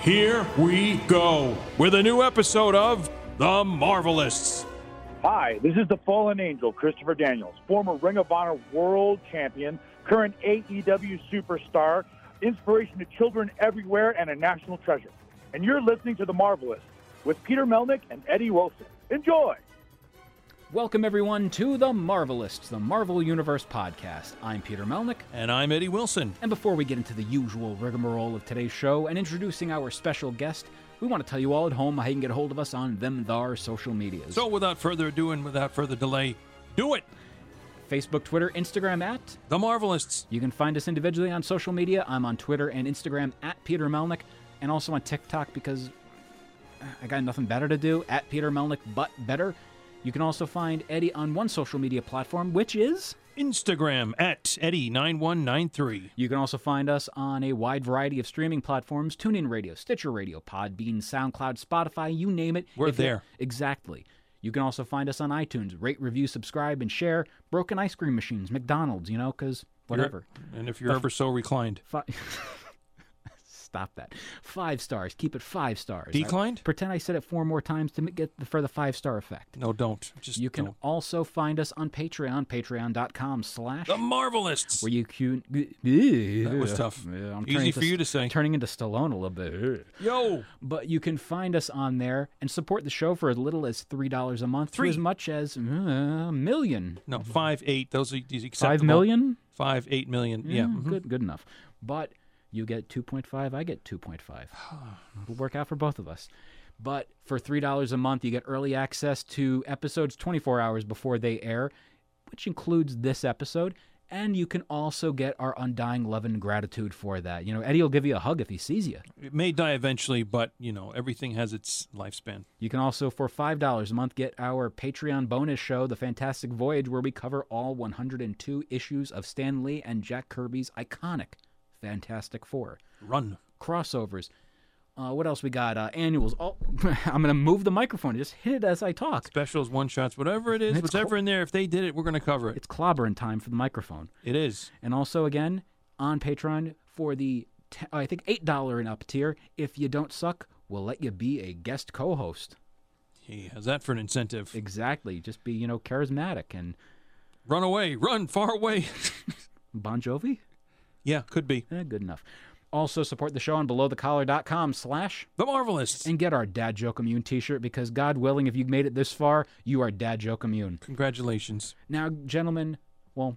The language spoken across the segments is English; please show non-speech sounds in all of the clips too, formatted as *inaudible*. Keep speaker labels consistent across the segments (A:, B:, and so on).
A: Here we go with a new episode of The Marvelists.
B: Hi, this is the fallen angel, Christopher Daniels, former Ring of Honor world champion, current AEW superstar, inspiration to children everywhere, and a national treasure. And you're listening to The Marvelous with Peter Melnick and Eddie Wilson. Enjoy!
C: Welcome, everyone, to The Marvelists, the Marvel Universe podcast. I'm Peter Melnick,
A: And I'm Eddie Wilson.
C: and before we get into the usual rigmarole of today's show and introducing our special guest, we want to tell you all at home how you can get a hold of us on them thar social medias.
A: So, without further ado and without further delay, do it.
C: Facebook, Twitter, Instagram at.
A: The Marvelists.
C: You can find us individually on social media. I'm on Twitter and Instagram at Peter Melnick, and also on TikTok because I got nothing better to do at Peter Melnick, but better. You can also find Eddie on one social media platform, which is.
A: Instagram at Eddie9193.
C: You can also find us on a wide variety of streaming platforms TuneIn Radio, Stitcher Radio, Podbean, SoundCloud, Spotify, you name it.
A: We're
C: If
A: there.
C: Exactly. You can also find us on iTunes. Rate, review, subscribe, and share. Broken ice cream machines, McDonald's, you know, because whatever.
A: And if you're ever so reclined,
C: Fi- *laughs* Stop that. Five stars. Keep it five stars.
A: Declined?
C: I- pretend I said it four more times to get the, for the five star effect.
A: no, don't. Just
C: You can
A: don't.
C: also find us on Patreon, patreon.com slash
A: The Marvelists.
C: where you can.
A: That was tough. *laughs*
C: Yeah, I'm
A: Easy for
C: into-
A: you to say.
C: Turning into Stallone a little bit. *laughs*
A: Yo.
C: But you can find us on there and support the show for as little as three dollars a month,
A: Three.
C: as much as uh, a million.
A: No, five, eight. Those are these acceptable.
C: Five million?
A: Five, eight million. Yeah. mhm.
C: good, good enough. But you get two point five, I get two point five. *sighs* It'll work out for both of us. But for three dollars a month, you get early access to episodes twenty four hours before they air, which includes this episode. And you can also get our undying love and gratitude for that. You know, Eddie will give you a hug if he sees you.
A: It may die eventually, but, you know, everything has its lifespan.
C: You can also, for $5 a month, get our Patreon bonus show, The Fantastic Voyage, where we cover all 102 issues of Stan Lee and Jack Kirby's iconic Fantastic Four.
A: Run.
C: Crossovers. Uh, what else we got? Uh, annuals. Oh, *laughs* I'm going to move the microphone. Just hit it as I talk.
A: Specials, one shots, whatever it is,
C: It's
A: whatever
C: cl-
A: in there. If they did it, we're going to cover it.
C: It's clobbering time for the microphone.
A: It is.
C: And also, again, on Patreon for the, te- I think, $8 and up tier, if you don't suck, we'll let you be a guest co host.
A: He has that for an incentive.
C: Exactly. Just be, you know, charismatic and
A: Run away. Run far away. *laughs*
C: Bon Jovi?
A: Yeah, could be.
C: Eh, good enough. Also support the show on belowthecollar.com slash
A: The Marvelists.
C: and get our Dad Joke Immune t-shirt because God willing, if you've made it this far, you are Dad Joke Immune.
A: Congratulations.
C: Now, gentlemen, well,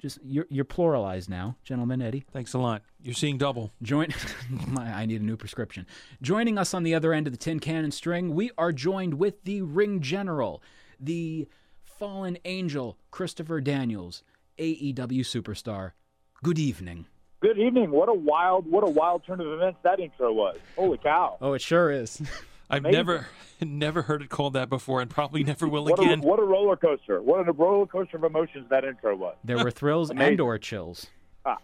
C: just you're, you're pluralized now, gentlemen, Eddie.
A: Thanks a lot. You're seeing double.
C: Join. *laughs* I need a new prescription. Joining us on the other end of the tin can and string, we are joined with the Ring General, the fallen angel, Christopher Daniels, AEW superstar. Good evening.
B: Good evening. What a wild, what a wild turn of events that intro was. Holy cow.
C: Oh, it sure is. *laughs*
A: I've
B: Amazing.
A: never *laughs* never heard it called that before and probably never will
B: What a,
A: again.
B: what a roller coaster. What a roller coaster of emotions that intro was.
C: There were thrills *laughs* and or chills.
B: Ah.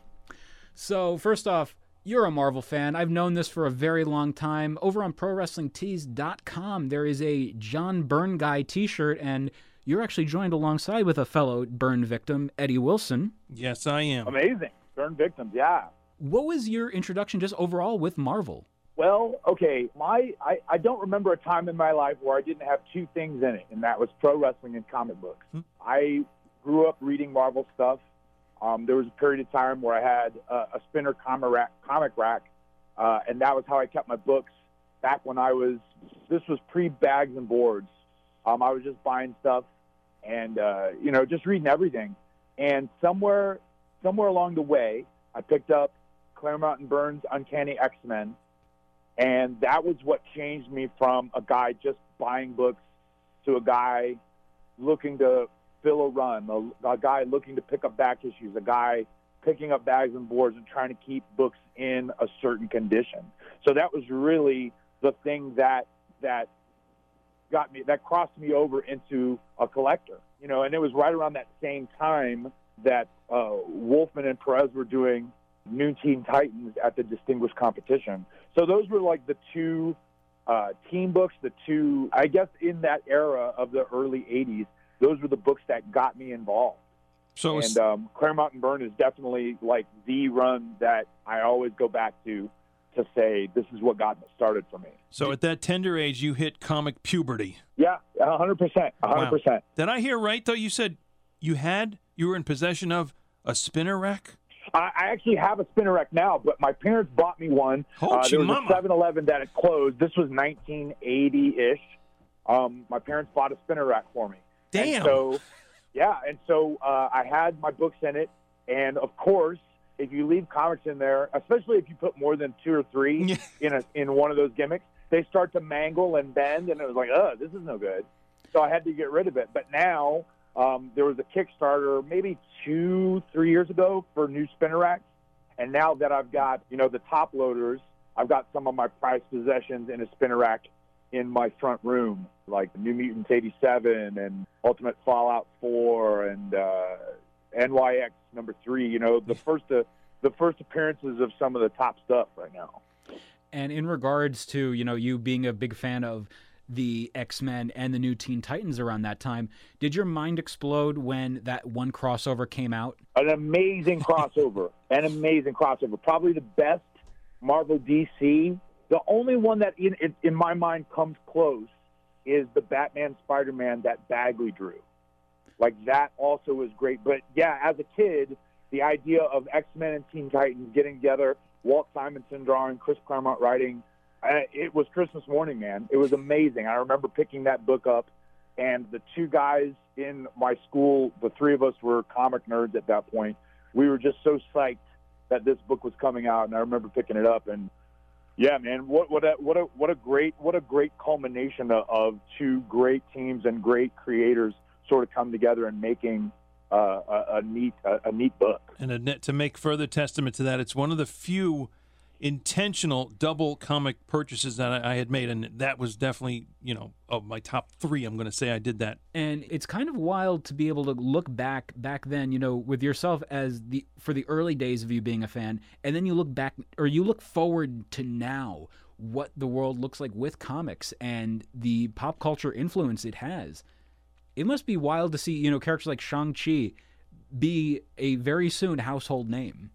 C: So first off, you're a Marvel fan. I've known this for a very long time. Over on ProWrestlingTees.com, there is a John Byrne Guy T-shirt, and you're actually joined alongside with a fellow burn victim, Eddie Wilson.
A: Yes, I am.
B: Amazing. Burn victims, yeah.
C: What was your introduction just overall with Marvel?
B: Well, okay, my I, I don't remember a time in my life where I didn't have two things in it, and that was pro wrestling and comic books. I grew up reading Marvel stuff. Um, there was a period of time where I had a, a spinner comic rack, comic rack uh, and that was how I kept my books back when I was. This was pre bags and boards. Um, I was just buying stuff and uh, you know just reading everything. And somewhere somewhere along the way, I picked up Claremont and Byrne's Uncanny X Men, and that was what changed me from a guy just buying books to a guy looking to fill a run, a, a guy looking to pick up back issues, a guy picking up bags and boards and trying to keep books in a certain condition. So that was really the thing that that got me that crossed me over into a collector. You know, and it was right around that same time that uh, Wolfman and Perez were doing New Teen Titans at the Distinguished Competition. So those were like the two uh, team books, the two, I guess, in that era of the early '80s. Those were the books that got me involved.
A: So,
B: and um, Claremont and Byrne is definitely like the run that I always go back to to say this is what got started for me.
A: So at that tender age, you hit comic puberty.
B: Yeah, hundred percent, hundred percent.
A: Did I hear right though? You said you had you were in possession of a spinner rack.
B: I, I actually have a spinner rack now, but my parents bought me one.
A: Uh,
B: there was
A: mama.
B: a 7-Eleven that had closed. This was 1980-ish. Um, my parents bought a spinner rack for me.
A: Damn.
B: And so, yeah, and so uh, I had my books in it, and of course, if you leave comics in there, especially if you put more than two or three *laughs* in a in one of those gimmicks, they start to mangle and bend, and it was like, oh, this is no good. So I had to get rid of it. But now um, there was a Kickstarter maybe two, three years ago for new spinner racks, and now that I've got you know the top loaders, I've got some of my prized possessions in a spinner rack in my front room, like New Mutants '87 and Ultimate Fallout 4 and uh, NYX number three. You know, the first uh, the first appearances of some of the top stuff right now.
C: And in regards to you know you being a big fan of the X Men and the new Teen Titans around that time, did your mind explode when that one crossover came out?
B: An amazing crossover, *laughs* an amazing crossover. Probably the best Marvel DC. The only one that in in, in my mind comes close is the Batman Spider Man that Bagley drew. Like that also was great. But yeah, as a kid, the idea of X Men and Teen Titans getting together, Walt Simonson drawing, Chris Claremont writing, it was Christmas morning, man. It was amazing. I remember picking that book up, and the two guys in my school, the three of us were comic nerds at that point. We were just so psyched that this book was coming out, and I remember picking it up and. Yeah, man. What what a what a what a great what a great culmination of two great teams and great creators sort of come together and making uh, a, a neat a, a neat book.
A: And a net, to make further testament to that, it's one of the few intentional double comic purchases that I, I had made, and that was definitely you know of my top three. I'm going to say I did that.
C: And it's kind of wild to be able to look back back then, you know, with yourself as the for the early days of you being a fan, and then you look back or you look forward to now what the world looks like with comics and the pop culture influence it has. It must be wild to see, you know, characters like Shang-Chi be a very soon household name.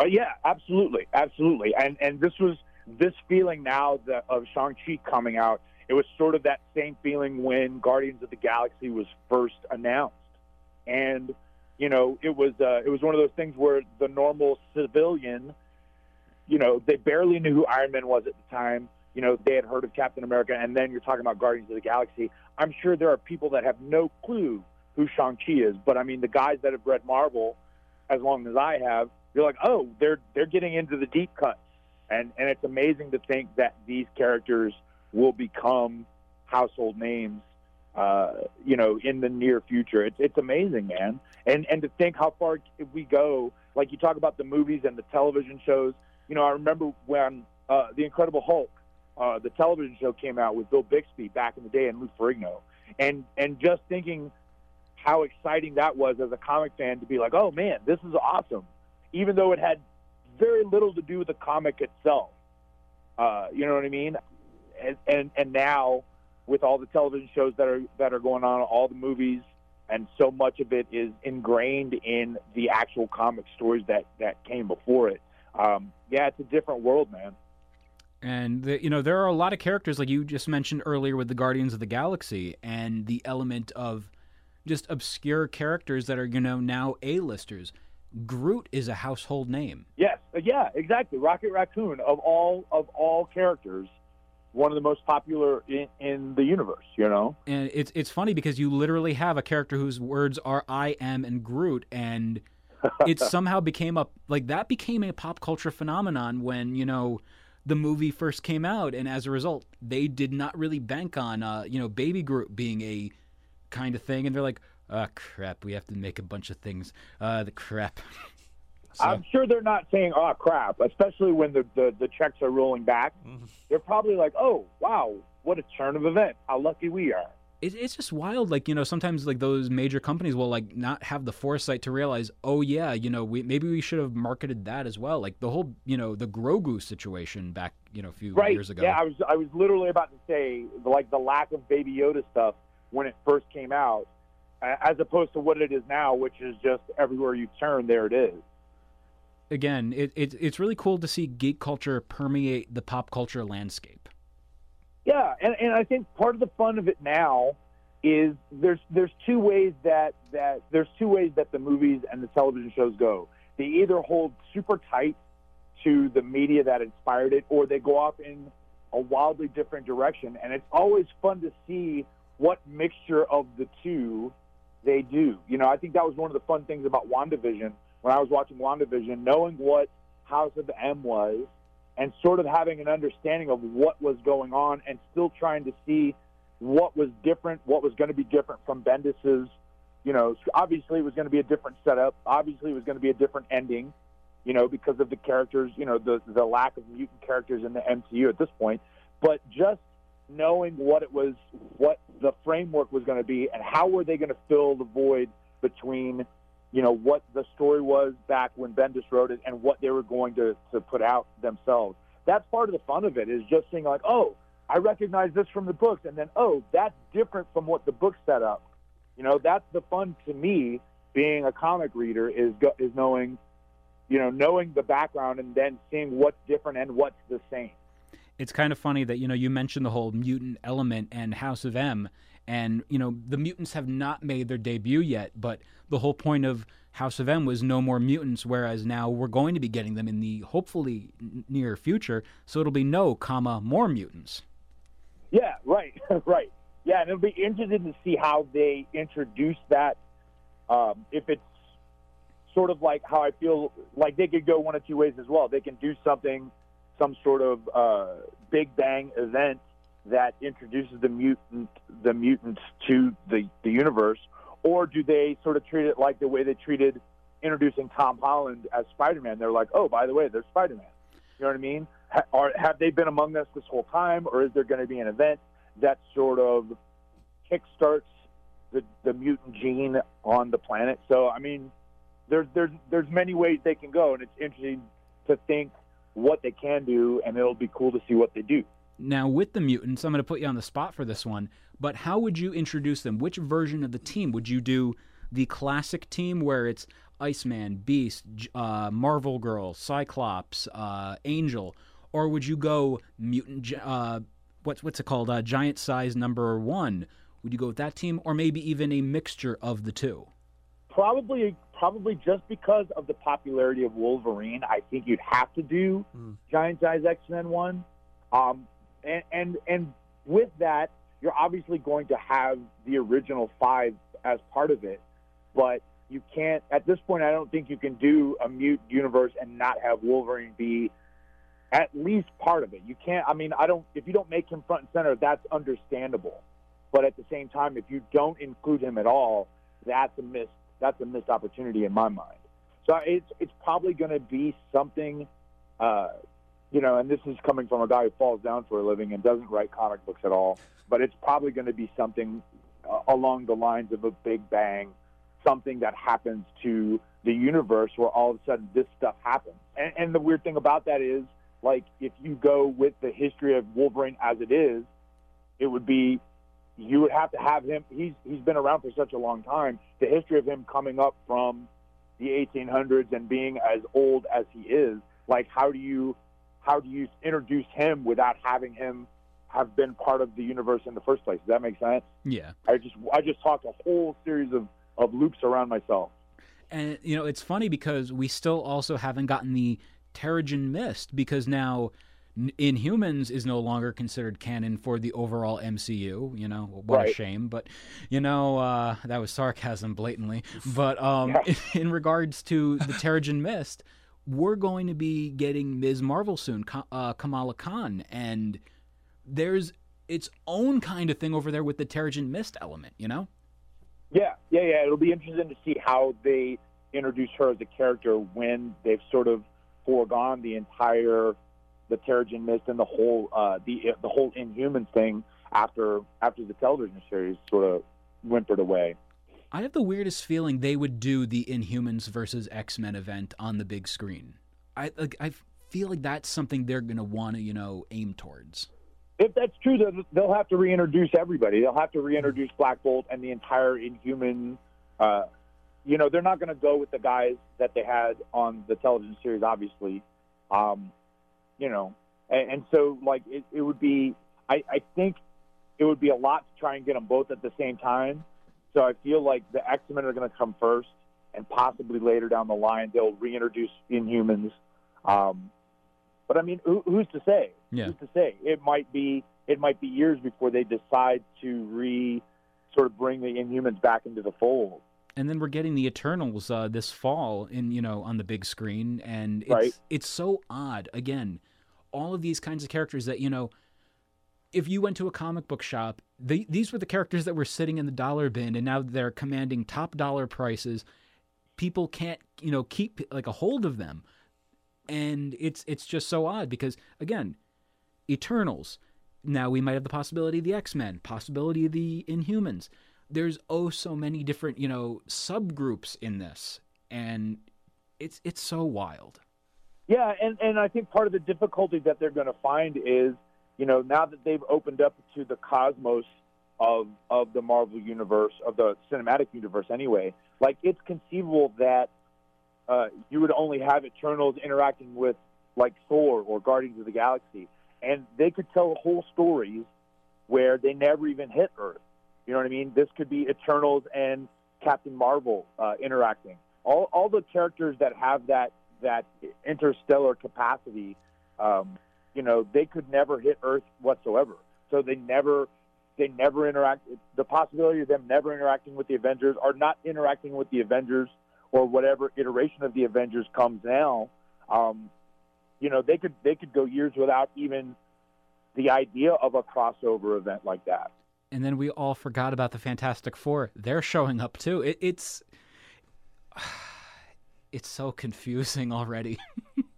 B: Uh, yeah, absolutely, absolutely. And and this was this feeling now that of Shang Chi coming out. It was sort of that same feeling when Guardians of the Galaxy was first announced, and you know it was uh, it was one of those things where the normal civilian, you know, they barely knew who Iron Man was at the time. You know, they had heard of Captain America, and then you're talking about Guardians of the Galaxy. I'm sure there are people that have no clue who Shang Chi is, but I mean, the guys that have read Marvel as long as I have you're like, oh, they're they're getting into the deep cuts, and and it's amazing to think that these characters will become household names, uh, you know, in the near future. It's it's amazing, man, and and to think how far we go. Like you talk about the movies and the television shows. You know, I remember when uh, the Incredible Hulk, uh, the television show came out with Bill Bixby back in the day and Lou Ferrigno, and and just thinking how exciting that was as a comic fan to be like, oh man, this is awesome even though it had very little to do with the comic itself. Uh, you know what I mean? And, and and now with all the television shows that are that are going on, all the movies, and so much of it is ingrained in the actual comic stories that that came before it. Um, yeah, it's a different world, man.
C: And the, you know there are a lot of characters like you just mentioned earlier with the Guardians of the Galaxy, and the element of just obscure characters that are you know now A-listers. Groot is a household name.
B: Yes, uh, yeah, exactly. Rocket Raccoon of all of all characters, one of the most popular in, in the universe. You know,
C: and it's it's funny because you literally have a character whose words are "I am" and Groot, and *laughs* it somehow became a like that became a pop culture phenomenon when you know the movie first came out, and as a result, they did not really bank on uh, you know Baby Groot being a kind of thing, and they're like, oh crap, we have to make a bunch of things. Uh, the crap. *laughs* So
B: I'm sure they're not saying, "Oh crap," especially when the, the, the checks are rolling back. They're probably like, "Oh wow, what a turn of events! How lucky we are."
C: It, it's just wild. Like you know, sometimes like those major companies will like not have the foresight to realize, oh yeah, you know, we maybe we should have marketed that as well. Like the whole you know the Grogu situation back you know a few
B: right.
C: years ago.
B: Yeah, I was I was literally about to say like the lack of Baby Yoda stuff when it first came out, as opposed to what it is now, which is just everywhere you turn, there it is.
C: Again, it, it it's really cool to see geek culture permeate the pop culture landscape.
B: Yeah, and, and I think part of the fun of it now is there's there's two ways that that there's two ways that the movies and the television shows go. They either hold super tight to the media that inspired it, or they go off in a wildly different direction. And it's always fun to see what mixture of the two they do. You know, I think that was one of the fun things about WandaVision when I was watching WandaVision, knowing what House of M was and sort of having an understanding of what was going on and still trying to see what was different, what was going to be different from Bendis's. You know, obviously it was going to be a different setup. Obviously it was going to be a different ending. You know, because of the characters. You know, the the lack of mutant characters in the MCU at this point. But just knowing what it was, what the framework was going to be, and how were they going to fill the void between you know what the story was back when Bendis wrote it and what they were going to to put out themselves. That's part of the fun of it is just seeing like, oh, I recognize this from the books, and then oh, that's different from what the book set up. You know, that's the fun to me being a comic reader is is knowing, you know, knowing the background and then seeing what's different and what's the same.
C: It's kind of funny that you know you mentioned the whole mutant element and House of M, and you know the mutants have not made their debut yet, but the whole point of House of M was no more mutants, whereas now we're going to be getting them in the hopefully near future. So it'll be no comma more mutants.
B: Yeah, right, *laughs* right. Yeah, and it'll be interesting to see how they introduce that. Um, if it's sort of like how I feel like they could go one of two ways as well. They can do something, some sort of uh, Big Bang event that introduces the mutant, the mutants to the the universe, or do they sort of treat it like the way they treated introducing Tom Holland as Spider-Man? They're like, oh, by the way, there's Spider-Man. You know what I mean? Ha- Are, have they been among us this whole time, or is there going to be an event that sort of kickstarts the, the mutant gene on the planet? So, I mean, there's there's there's many ways they can go, and it's interesting to think what they can do, and it'll be cool to see what they do.
C: Now, with the mutants, I'm going to put you on the spot for this one, but how would you introduce them? Which version of the team? Would you do the classic team where it's Iceman, Beast, uh, Marvel Girl, Cyclops, uh, Angel, or would you go mutant? gi- Uh, what's what's it called? Uh, giant size number one. Would you go with that team, or maybe even a mixture of the two?
B: Probably, probably just because of the popularity of Wolverine, I think you'd have to do Giant Size X Men one. Um, and, and and with that, you're obviously going to have the original five as part of it, but you can't at this point. I don't think you can do a mute universe and not have Wolverine be at least part of it. You can't. I mean, I don't. If you don't make him front and center, that's understandable. But at the same time, if you don't include him at all, that's a missed. That's a missed opportunity in my mind. So it's it's probably going to be something, uh, you know. And this is coming from a guy who falls down for a living and doesn't write comic books at all. But it's probably going to be something uh, along the lines of a Big Bang, something that happens to the universe where all of a sudden this stuff happens. And, and the weird thing about that is, like, if you go with the history of Wolverine as it is, it would be you would have to have him. He's he's been around for such a long time. The history of him coming up from the 1800s and being as old as he is, like how do you how do you introduce him without having him have been part of the universe in the first place? Does that make sense?
C: Yeah.
B: I just I just talked a whole series of of loops around myself.
C: And you know, it's funny because we still also haven't gotten the Terrigen Mist because now Inhumans is no longer considered canon for the overall MCU. You know, what a shame. But you know, uh, that was sarcasm blatantly. But um,
B: Yeah. *laughs*
C: in regards to the Terrigen Mist, we're going to be getting Ms. Marvel soon, uh, Kamala Khan, and there's its own kind of thing over there with the Terrigen Mist element. You know.
B: Yeah, yeah, yeah. It'll be interesting to see how they introduce her as a character when they've sort of foregone the entire the Terrigen Mist and the whole uh, the the whole Inhumans thing after after the television series sort of whimpered away.
C: I have the weirdest feeling they would do the Inhumans versus X Men event on the big screen. I like I feel like that's something they're gonna want to you know aim towards.
B: If that's true, then they'll have to reintroduce everybody. They'll have to reintroduce Black Bolt and the entire Inhuman. Uh, you know, they're not going to go with the guys that they had on the television series, obviously. Um, you know, and, and so like it, it would be. I, I think it would be a lot to try and get them both at the same time. So I feel like the X Men are going to come first, and possibly later down the line they'll reintroduce Inhumans. Um, but I mean, who, who's to say?
C: Yeah.
B: Who's to say? It might be it might be years before they decide to re sort of bring the Inhumans back into the fold.
C: And then we're getting the Eternals uh, this fall in you know on the big screen, and it's
B: Right.
C: it's so odd. Again, all of these kinds of characters that you know, if you went to a comic book shop, the, these were the characters that were sitting in the dollar bin, and now they're commanding top dollar prices. People can't you know keep like a hold of them, and it's it's just so odd because again, Eternals. Now we might have the possibility of the X Men, possibility of the Inhumans. There's oh so many different you know subgroups in this, and it's it's so wild.
B: Yeah, and, and I think part of the difficulty that they're going to find is, you know, now that they've opened up to the cosmos of of the Marvel universe, of the cinematic universe anyway, like it's conceivable that uh, you would only have Eternals interacting with like Thor or Guardians of the Galaxy, and they could tell whole stories where they never even hit Earth. You know what I mean? This could be Eternals and Captain Marvel uh, interacting. All all the characters that have that that interstellar capacity, um, you know, they could never hit Earth whatsoever. So they never they never interact. The possibility of them never interacting with the Avengers or not interacting with the Avengers or whatever iteration of the Avengers comes now, um, you know, they could they could go years without even the idea of a crossover event like that.
C: And then we all forgot about the Fantastic Four. They're showing up too. It, it's *sighs* it's so confusing already. *laughs*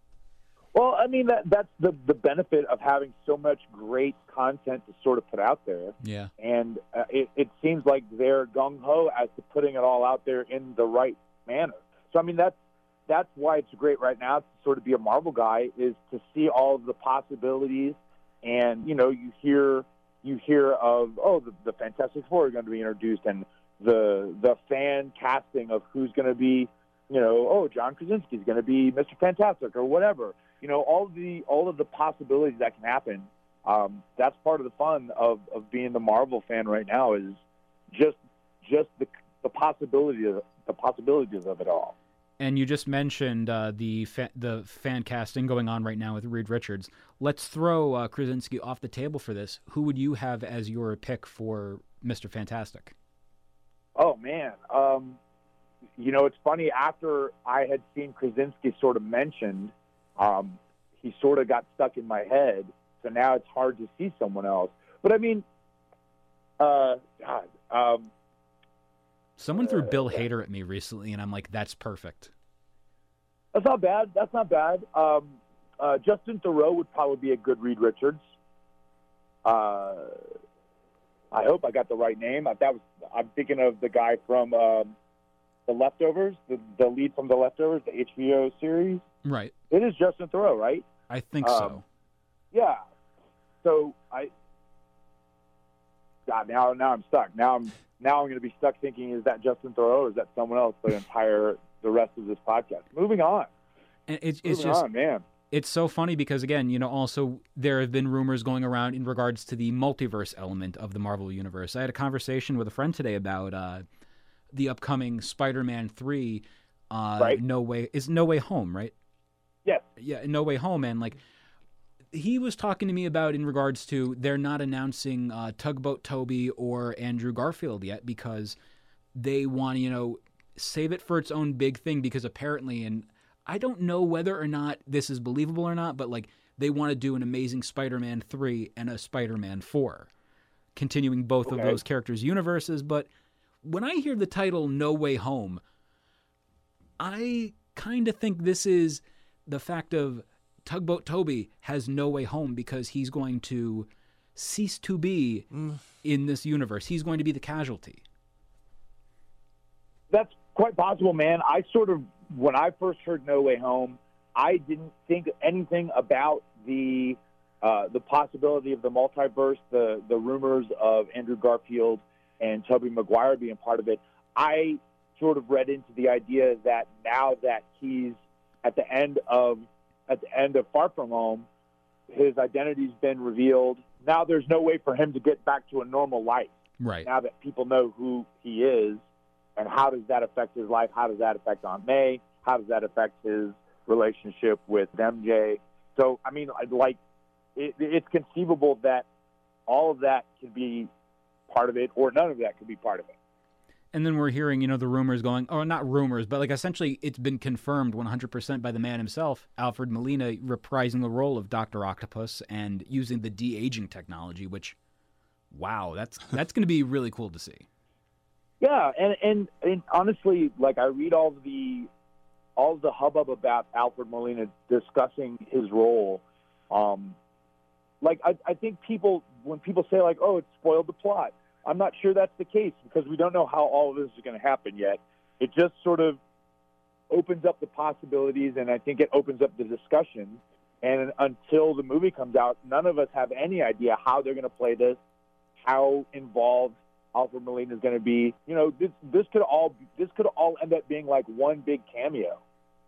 B: Well, I mean that that's the the benefit of having so much great content to sort of put out there.
C: yeah.
B: and uh, it, it seems like they're gung ho as to putting it all out there in the right manner. So I mean that's that's why it's great right now to sort of be a Marvel guy is to see all of the possibilities, and you know you hear you hear of oh the, the Fantastic Four are going to be introduced and the the fan casting of who's going to be you know oh John Krasinski's going to be Mr. Fantastic or whatever you know all of the all of the possibilities that can happen um, that's part of the fun of, of being the Marvel fan right now is just just the the possibility of the possibilities of it all.
C: And you just mentioned uh, the fa- the fan casting going on right now with Reed Richards. Let's throw uh, Krasinski off the table for this. Who would you have as your pick for Mister Fantastic?
B: Oh man, um, you know it's funny. After I had seen Krasinski sort of mentioned, um, he sort of got stuck in my head. So now it's hard to see someone else. But I mean, uh, God, um,
C: Someone threw Bill Hader at me recently, and I'm like, that's perfect.
B: That's not bad. That's not bad. Um, uh, Justin Theroux would probably be a good Reed Richards. Uh, I hope I got the right name. Uh, That was I'm thinking of the guy from um, the Leftovers, the, the lead from the Leftovers, the HBO series.
C: Right.
B: It is Justin Theroux, right?
C: I think
B: Um,
C: so.
B: Yeah. So I, God, now now I'm stuck. Now I'm now I'm going to be stuck thinking: is that Justin Theroux or is that someone else? The entire the rest of this podcast. Moving on.
C: And it's it's just
B: on, man.
C: it's so funny because again, you know, also there have been rumors going around in regards to the multiverse element of the Marvel universe. I had a conversation with a friend today about uh, the upcoming Spider-Man three. Uh,
B: Right.
C: No way is No Way Home, right? Yeah, No Way Home, and like he was talking to me about in regards to they're not announcing uh, Tugboat Tobey or Andrew Garfield yet because they want to, you know, save it for its own big thing because apparently, and I don't know whether or not this is believable or not, but like they want to do an amazing Spider Man 3 and a Spider Man 4, continuing both of those characters' universes. But when I hear the title No Way Home, I kind of think this is the fact of Tugboat Tobey has no way home because he's going to cease to be in this universe. He's going to be the casualty.
B: That's quite possible, man. I sort of, when I first heard No Way Home, I didn't think anything about the uh, the possibility of the multiverse, the the rumors of Andrew Garfield and Tobey Maguire being part of it. I sort of read into the idea that now that he's at the end of at the end of Far From Home, his identity's been revealed. Now there's no way for him to get back to a normal life.
C: Right.
B: Now that people know who he is, and how does that affect his life? How does that affect Aunt May? How does that affect his relationship with MJ? So, I mean, like it, it's conceivable that all of that could be part of it, or none of that could be part of it.
C: And then we're hearing, you know, the rumors going, or not rumors, but like essentially it's been confirmed 100% by the man himself, Alfred Molina, reprising the role of Dr. Octopus and using the de aging technology, which, wow, that's *laughs* that's going to be really cool to see.
B: Yeah, and, and and honestly, like I read all the all the hubbub about Alfred Molina discussing his role. Um, like I, I think people when people say like, "Oh, it spoiled the plot," I'm not sure that's the case because we don't know how all of this is going to happen yet. It just sort of opens up the possibilities, and I think it opens up the discussion. And until the movie comes out, none of us have any idea how they're going to play this, how involved Alfred Molina is going to be. You know, this this could all this could all end up being like one big cameo.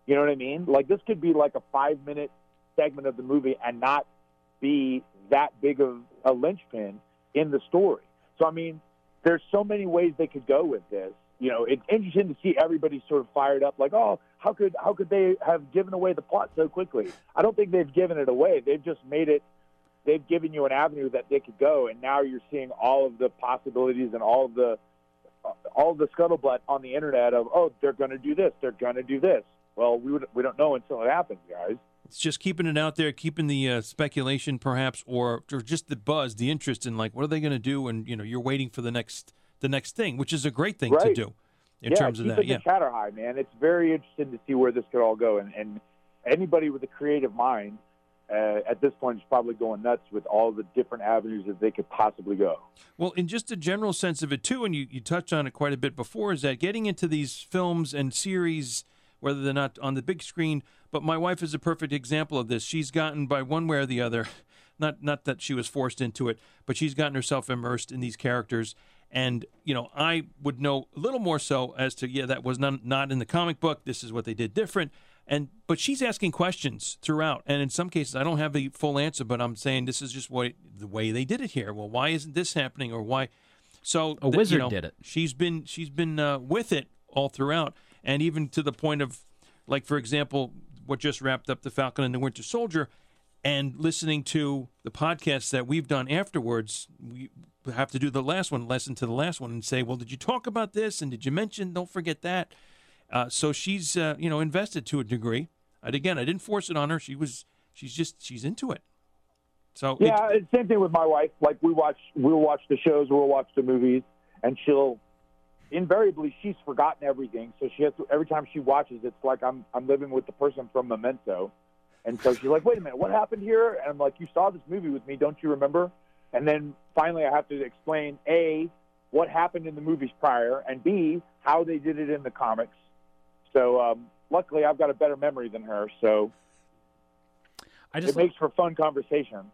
B: You know what I mean? Like this could be like a five minute segment of the movie and not be that big of a linchpin in the story. So I mean, there's so many ways they could go with this. You know, it's interesting to see everybody sort of fired up, like, oh, how could how could they have given away the plot so quickly? I don't think they've given it away. They've just made it. They've given you an avenue that they could go, and now you're seeing all of the possibilities and all of the all the scuttlebutt on the internet of, oh, they're going to do this, they're going to do this. Well, we would, we don't know until it happens, guys.
A: It's just keeping it out there, keeping the uh, speculation, perhaps, or or just the buzz, the interest in like what are they going to do, and you know you're waiting for the next the next thing, which is a great thing to do in
B: yeah,
A: terms of that. Yeah,
B: chatter high, man. It's very interesting to see where this could all go, and, and anybody with a creative mind uh, at this point is probably going nuts with all the different avenues that they could possibly go.
A: Well, in just a general sense of it too, and you, you touched on it quite a bit before, is that getting into these films and series, whether they're not on the big screen, but my wife is a perfect example of this. She's gotten by one way or the other, *laughs* not not that she was forced into it, but she's gotten herself immersed in these characters. And you know, I would know a little more so as to yeah, that was not not in the comic book. This is what they did different. And but she's asking questions throughout, and in some cases I don't have the full answer, but I'm saying this is just what the way they did it here. Well, why isn't this happening, or why? So
C: A
A: th- you
C: wizard
A: know,
C: did it.
A: She's been she's been uh, with it all throughout, and even to the point of, like for example, what just wrapped up the Falcon and the Winter Soldier, and listening to the podcasts that we've done afterwards. We have to do the last one, listen to the last one, and say, well, did you talk about this, and did you mention? Don't forget that. Uh, so she's uh, you know invested to a degree. And again, I didn't force it on her. She was she's just she's into it. So
B: Yeah, it's same thing with my wife. Like we watch, we'll watch the shows, we'll watch the movies, and she'll invariably she's forgotten everything. So she has to, every time she watches, it's like I'm I'm living with the person from Memento, and so she's like, "Wait a minute, what happened here?" And I'm like, "You saw this movie with me, don't you remember?" And then finally, I have to explain a what happened in the movies prior, and b how they did it in the comics. So um, luckily, I've got a better memory than her, so
C: I just
B: it makes for fun conversation.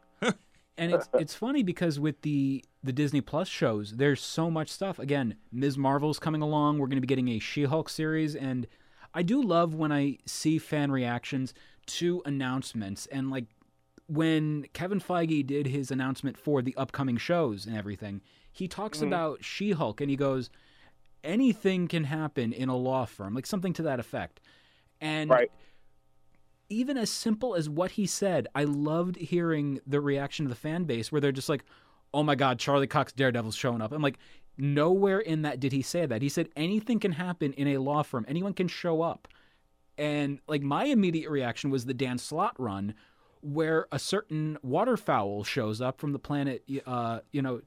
C: And it's uh, it's funny because with the the Disney Plus shows, there's so much stuff. Again, Ms. Marvel's coming along. We're going to be getting a She-Hulk series, and I do love when I see fan reactions to announcements and like when Kevin Feige did his announcement for the upcoming shows and everything. He talks mm-hmm. about She-Hulk and he goes, anything can happen in a law firm, like something to that effect. And
B: Right.
C: Even as simple as what he said, I loved hearing the reaction of the fan base where they're just like, "Oh my God, Charlie Cox Daredevil's showing up." I'm like, nowhere in that did he say that. He said anything can happen in a law firm. Anyone can show up. And like my immediate reaction was the Dan Slott run, where a certain waterfowl shows up from the planet, uh, you know,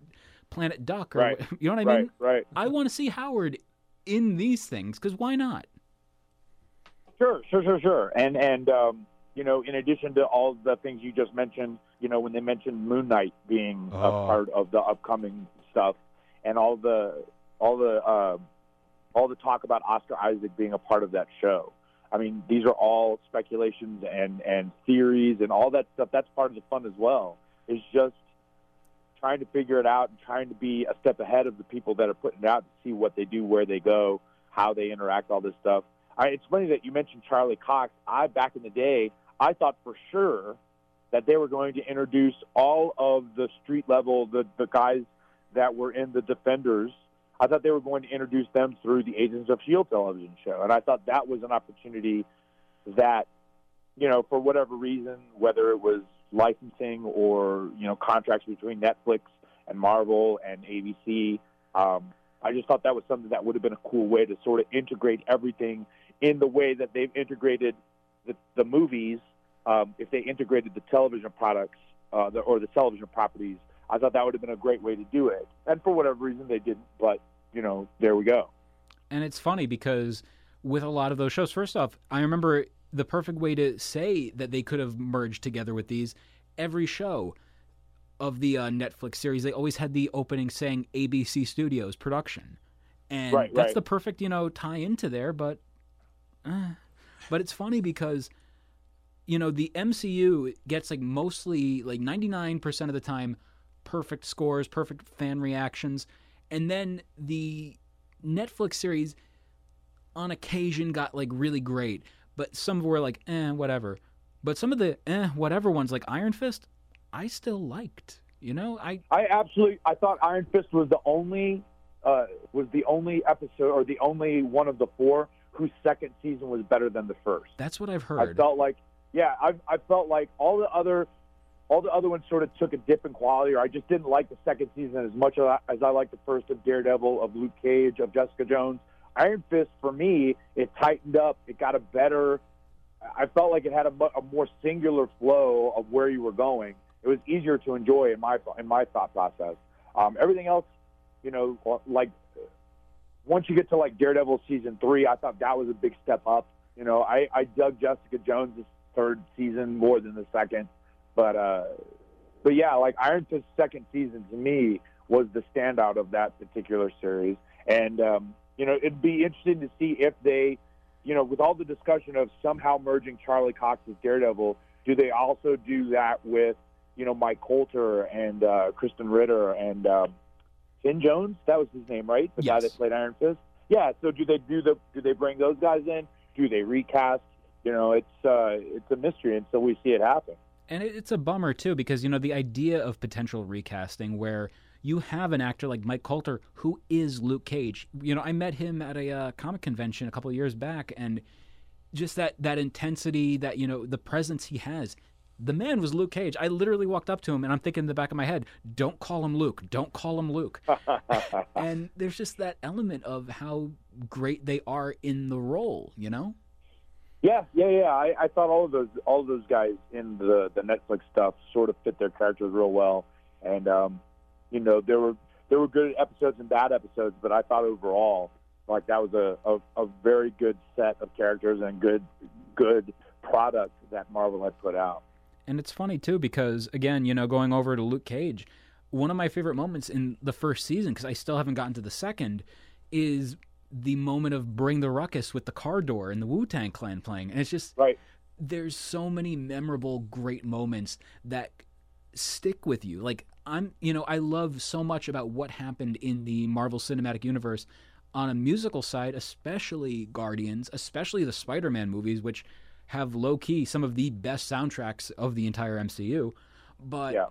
C: planet Duck, or
B: Right. *laughs*
C: you know what I
B: right,
C: mean?
B: right.
C: I want to see Howard in these things because why not?
B: Sure, sure, sure, sure. And and um, you know, in addition to all the things you just mentioned, you know, when they mentioned Moon Knight being a
A: Oh.
B: part of the upcoming stuff, and all the all the uh, all the talk about Oscar Isaac being a part of that show. I mean, these are all speculations and and theories and all that stuff. That's part of the fun as well. Is just trying to figure it out and trying to be a step ahead of the people that are putting it out to see what they do, where they go, how they interact, all this stuff. I, it's funny that you mentioned Charlie Cox. I back in the day, I thought for sure that they were going to introduce all of the street level, the the guys that were in the Defenders. I thought they were going to introduce them through the Agents of Shield television show, and I thought that was an opportunity that, you know, for whatever reason, whether it was licensing or you know contracts between Netflix and Marvel and ABC, um, I just thought that was something that would have been a cool way to sort of integrate everything in the way that they've integrated the, the movies. Um, if they integrated the television products uh, the, or the television properties, I thought that would have been a great way to do it. And for whatever reason, they didn't. But you know, there we go.
C: And it's funny because with a lot of those shows, first off, I remember the perfect way to say that they could have merged together with these. Every show of the uh, Netflix series, they always had the opening saying ABC Studios production, and
B: Right,
C: that's
B: right.
C: the perfect you know tie into there. But, uh, *sighs* but it's funny because you know the MCU gets like mostly like ninety nine percent of the time perfect scores, perfect fan reactions, and then the Netflix series on occasion got like really great, but some were like eh whatever. But some of the eh whatever ones like Iron Fist, I still liked. You know, I
B: I absolutely. I thought Iron Fist was the only uh, was the only episode or the only one of the four whose second season was better than the first.
C: that's what I've heard.
B: I felt like, yeah, I, I felt like all the other, all the other ones sort of took a dip in quality, or I just didn't like the second season as much as I, as I liked the first of Daredevil, of Luke Cage, of Jessica Jones. Iron Fist for me, it tightened up. It got a better. I felt like it had a, a more singular flow of where you were going. It was easier to enjoy in my in my thought process. Um, everything else, you know, like once you get to like Daredevil season three, I thought that was a big step up. You know, I, I dug Jessica Jones' third season more than the second, but uh, but yeah, like Iron Fist's second season to me was the standout of that particular series, and um, you know, it'd be interesting to see if they, you know, with all the discussion of somehow merging Charlie Cox with Daredevil, do they also do that with you know Mike Colter and uh, Krysten Ritter and um, Finn Jones? That was his name, right? The guy that played Iron Fist. Yeah. So do they do the do they bring those guys in? Do they recast? You know, it's uh, it's a mystery until we see it happen.
C: And it's a bummer too because you know the idea of potential recasting where you have an actor like Mike Colter who is Luke Cage. You know, I met him at a uh, comic convention a couple of years back, and just that that intensity, that you know, the presence he has. The man was Luke Cage. I literally walked up to him, and I'm thinking in the back of my head, "Don't call him Luke. Don't call him Luke." *laughs* and there's just that element of how great they are in the role. You know.
B: Yeah, yeah, yeah. I, I thought all of those all of those guys in the the Netflix stuff sort of fit their characters real well, and um, you know there were there were good episodes and bad episodes, but I thought overall like that was a a, a very good set of characters and good good product that Marvel had put out.
C: And it's funny too because again, you know, going over to Luke Cage, one of my favorite moments in the first season because I still haven't gotten to the second is the moment of Bring the Ruckus with the car door and the Wu Tang Clan playing, and it's just
B: Right.
C: there's so many memorable, great moments that stick with you. Like I'm, you know, I love so much about what happened in the Marvel Cinematic Universe on a musical side, especially Guardians, especially the Spider-Man movies, which have low key some of the best soundtracks of the entire MCU. But
B: Yeah.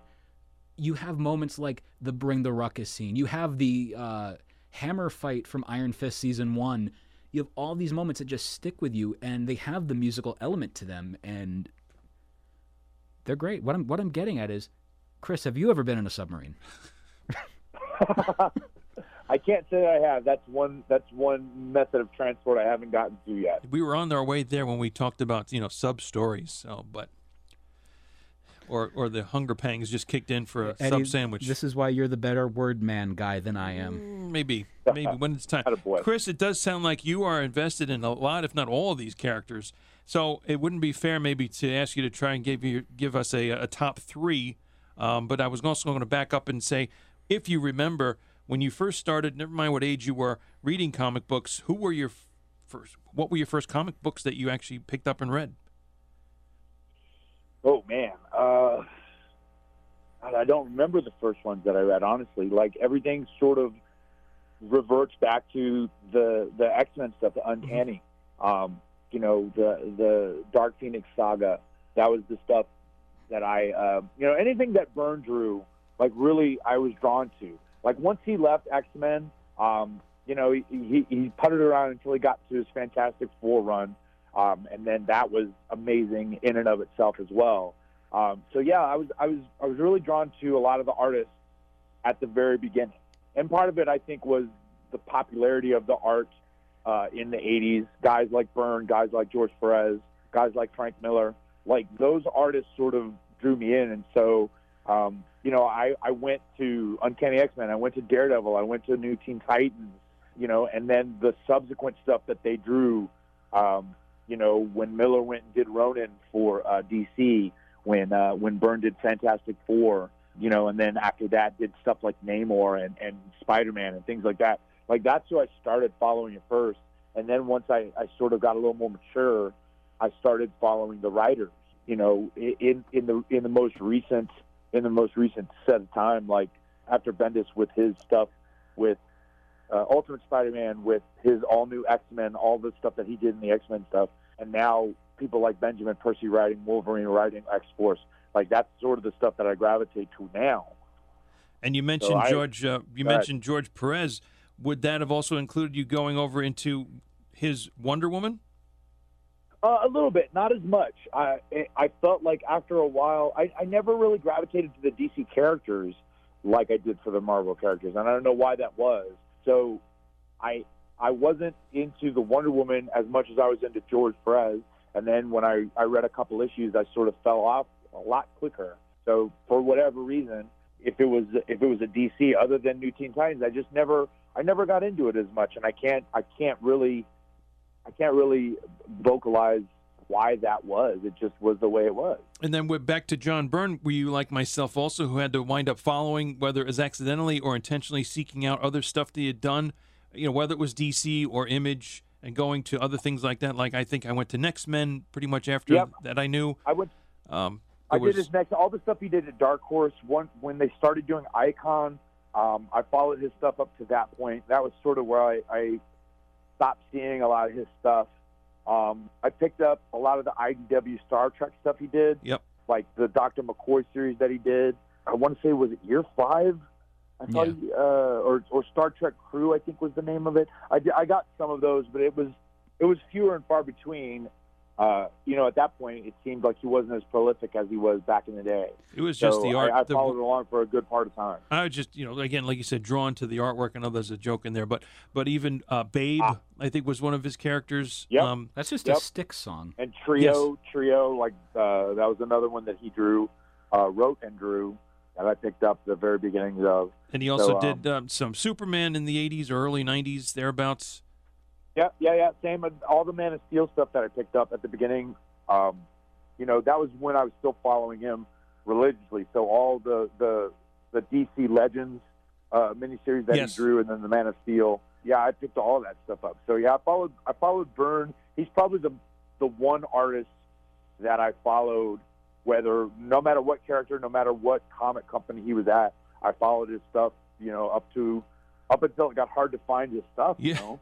C: you have moments like the Bring the Ruckus scene. You have the uh, hammer fight from Iron Fist season one. You have all these moments that just stick with you, and they have the musical element to them, and they're great. What I'm what I'm getting at is, Chris, have you ever been in a submarine? *laughs* *laughs*
B: I can't say that I have. That's one. That's one method of transport I haven't gotten to yet.
A: We were on our way there when we talked about you know sub stories. So, but or or the hunger pangs just kicked in for a
C: Eddie,
A: sub sandwich.
C: This is why you're the better word man guy than I am.
A: Mm, maybe *laughs* maybe when it's time.
B: Attaboy.
A: Chris, it does sound like you are invested in a lot, if not all, of these characters. So it wouldn't be fair, maybe, to ask you to try and give you give us a, a top three. Um, but I was also going to back up and say, if you remember when you first started, never mind what age you were reading comic books, who were your first? What were your first comic books that you actually picked up and read?
B: Oh man, uh, I don't remember the first ones that I read. Honestly, like everything sort of reverts back to the the X Men stuff, the Uncanny. Um, you know, the the Dark Phoenix saga. That was the stuff that I, uh, you know, anything that Byrne drew, like really, I was drawn to. Like once he left X Men, um, you know, he, he he putted around until he got to his Fantastic Four run, um, and then that was amazing in and of itself as well. Um, so yeah, I was I was I was really drawn to a lot of the artists at the very beginning, and part of it I think was the popularity of the art uh, in the '80s. Guys like Byrne, guys like George Perez, guys like Frank Miller, like those artists sort of drew me in, and so um, you know I I went to Uncanny X Men, I went to Daredevil, I went to New Teen Titans, you know, and then the subsequent stuff that they drew. Um, you know, when Miller went and did Ronin for uh, DC, when uh, when Byrne did Fantastic Four, you know, and then after that did stuff like Namor and, and Spider Man and things like that. Like that's who I started following at first, and then once I, I sort of got a little more mature, I started following the writers. You know, in in the in the most recent in the most recent set of time, like after Bendis with his stuff with uh, Ultimate Spider-Man, with his all new X-Men, all the stuff that he did in the X-Men stuff, and now people like Benjamin Percy writing Wolverine, writing X-Force, like that's sort of the stuff that I gravitate to now.
A: And you mentioned
B: I-
A: George. Uh, you
B: Go ahead.
A: mentioned George Perez. Would that have also included you going over into his Wonder Woman?
B: Uh, a little bit, not as much. I I felt like after a while, I, I never really gravitated to the DC characters like I did for the Marvel characters, and I don't know why that was. So, I I wasn't into the Wonder Woman as much as I was into George Perez, and then when I I read a couple issues, I sort of fell off a lot quicker. So for whatever reason, if it was if it was a DC other than New Teen Titans, I just never I never got into it as much, and I can't I can't really I can't really vocalize why that was. It just was the way it was.
A: And then we're back to John Byrne. Were you like myself also, who had to wind up following, whether it was accidentally or intentionally seeking out other stuff that he had done, you know, whether it was DC or Image, and going to other things like that? Like I think I went to Next Men pretty much after
B: Yep.
A: that. I knew.
B: I went
A: Um,
B: I
A: was-
B: did his next all the stuff he did at Dark Horse. One when they started doing Icon, um, I followed his stuff up to that point. That was sort of where I, I stopped seeing a lot of his stuff. Um, I picked up a lot of the IDW Star Trek stuff he did,
A: Yep.
B: like the Doctor McCoy series that he did. I want to say was it Year Five? I thought,
C: Yeah.
B: he, uh, or or Star Trek Crew, I think was the name of it. I, I got some of those, but it was it was fewer and far between. Uh, you know, at that point, it seemed like he wasn't as prolific as he was back in the day.
A: It was just
B: so
A: the art.
B: I, I
A: the-
B: followed along for a good part of time.
A: I was just, you know, again, like you said, drawn to the artwork. I know there's a joke in there, but but even uh, Babe,
B: Ah.
A: I think, was one of his characters.
B: Yep.
A: Um,
C: That's just
B: Yep.
C: a stick song.
B: And Trio, Trio, like uh, that was another one that he drew, uh, wrote and drew, that I picked up the very beginnings of.
A: and he also
B: So, um,
A: did um, some Superman in the '80s or early '90s, thereabouts.
B: Yeah, yeah, yeah. Same with all the Man of Steel stuff that I picked up at the beginning. Um, you know, that was when I was still following him religiously. So all the the the DC Legends uh, miniseries that
A: Yes.
B: he drew, and then the Man of Steel. Yeah, I picked all that stuff up. So yeah, I followed I followed Byrne. He's probably the the one artist that I followed, whether no matter what character, no matter what comic company he was at, I followed his stuff. You know, up to up until it got hard to find his stuff. You
A: Yeah.
B: know?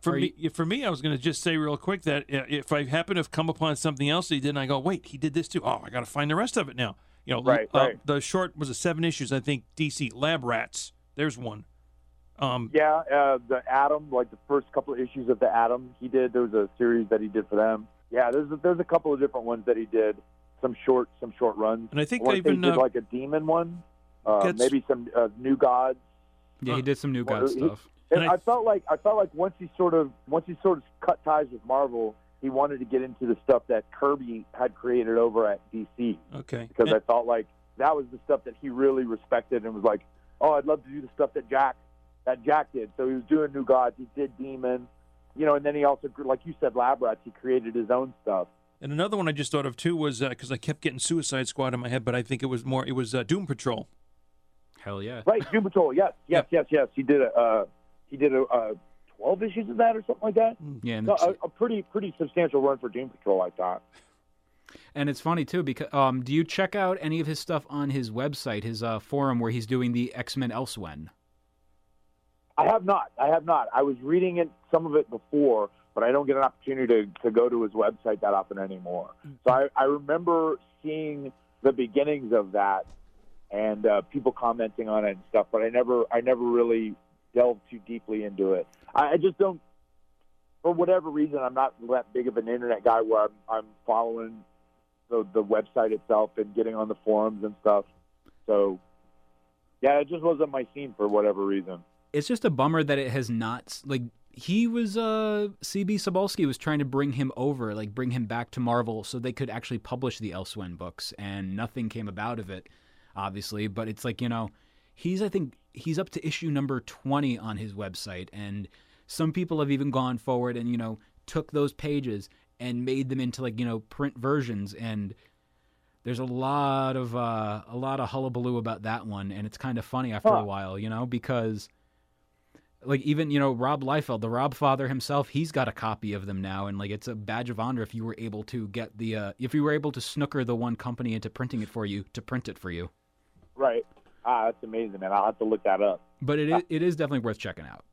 A: For
C: Are
A: me, for me, I was going to just say real quick that uh, if I happen to have come upon something else that he did, and I go, wait, he did this too. Oh, I got to find the rest of it now. You know,
B: Right,
A: uh,
B: right.
A: the short was a seven issues, I think. DC Lab Rats. There's one. Um,
B: Yeah, uh, the Atom, like the first couple of issues of the Atom, he did. There was a series that he did for them. Yeah, there's a, there's a couple of different ones that he did. Some short, some short runs.
A: and I think
B: I
A: they
B: wanna say he
A: even
B: did
A: uh,
B: like a demon one. Uh,
A: gets-
B: maybe some uh, New Gods.
C: Yeah, he did some New
B: Well,
C: God
B: he-
C: stuff.
B: And
A: And I-
B: I, felt like I felt like once he sort of once he sort of cut ties with Marvel, he wanted to get into the stuff that Kirby had created over at DC
A: Okay.
B: because
A: And-
B: I felt like that was the stuff that he really respected and was like, oh, I'd love to do the stuff that Jack that Jack did. So he was doing New Gods, he did Demon, you know, and then he also, like you said, Lab Rats, he created his own stuff.
A: And another one I just thought of too was because I kept getting Suicide Squad in my head, but I think it was more it was uh, Doom Patrol.
C: Hell yeah.
B: Right, Doom Patrol, yes, yes, yes, yes. He did a uh, he did a uh, twelve issues of that or something like that.
C: Yeah, and
B: So a, a pretty pretty substantial run for Doom Patrol, I thought.
C: and it's funny too because um, do you check out any of his stuff on his website, his uh, forum where he's doing the X Men Elsewhen?
B: I have not. I have not. I was reading it some of it before, but I don't get an opportunity to, to go to his website that often anymore. So I, I remember seeing the beginnings of that and uh, people commenting on it and stuff, but I never I never really delved too deeply into it. I, I just don't for whatever reason I'm not that big of an internet guy where I'm I'm following the the website itself and getting on the forums and stuff. So yeah, it just wasn't my scene for whatever reason.
C: It's just a bummer that it has not like he was uh CB Cebulski was trying to bring him over, like bring him back to Marvel so they could actually publish the Elsewhen books and nothing came about of it obviously, but it's like, you know, he's I think he's up to issue number 20 on his website and some people have even gone forward and you know took those pages and made them into like, you know, print versions and there's a lot of uh, a lot of hullabaloo about that one, and it's kind of funny after a while, you know, because like even you know Rob Liefeld, the Rob father himself, he's got a copy of them now, and like it's a badge of honor if you were able to get the uh, if you were able to snooker the one company into printing it for you to print it for you.
B: Right. Ah, that's amazing, man. I'll have to look that up.
C: But it it is definitely worth checking out.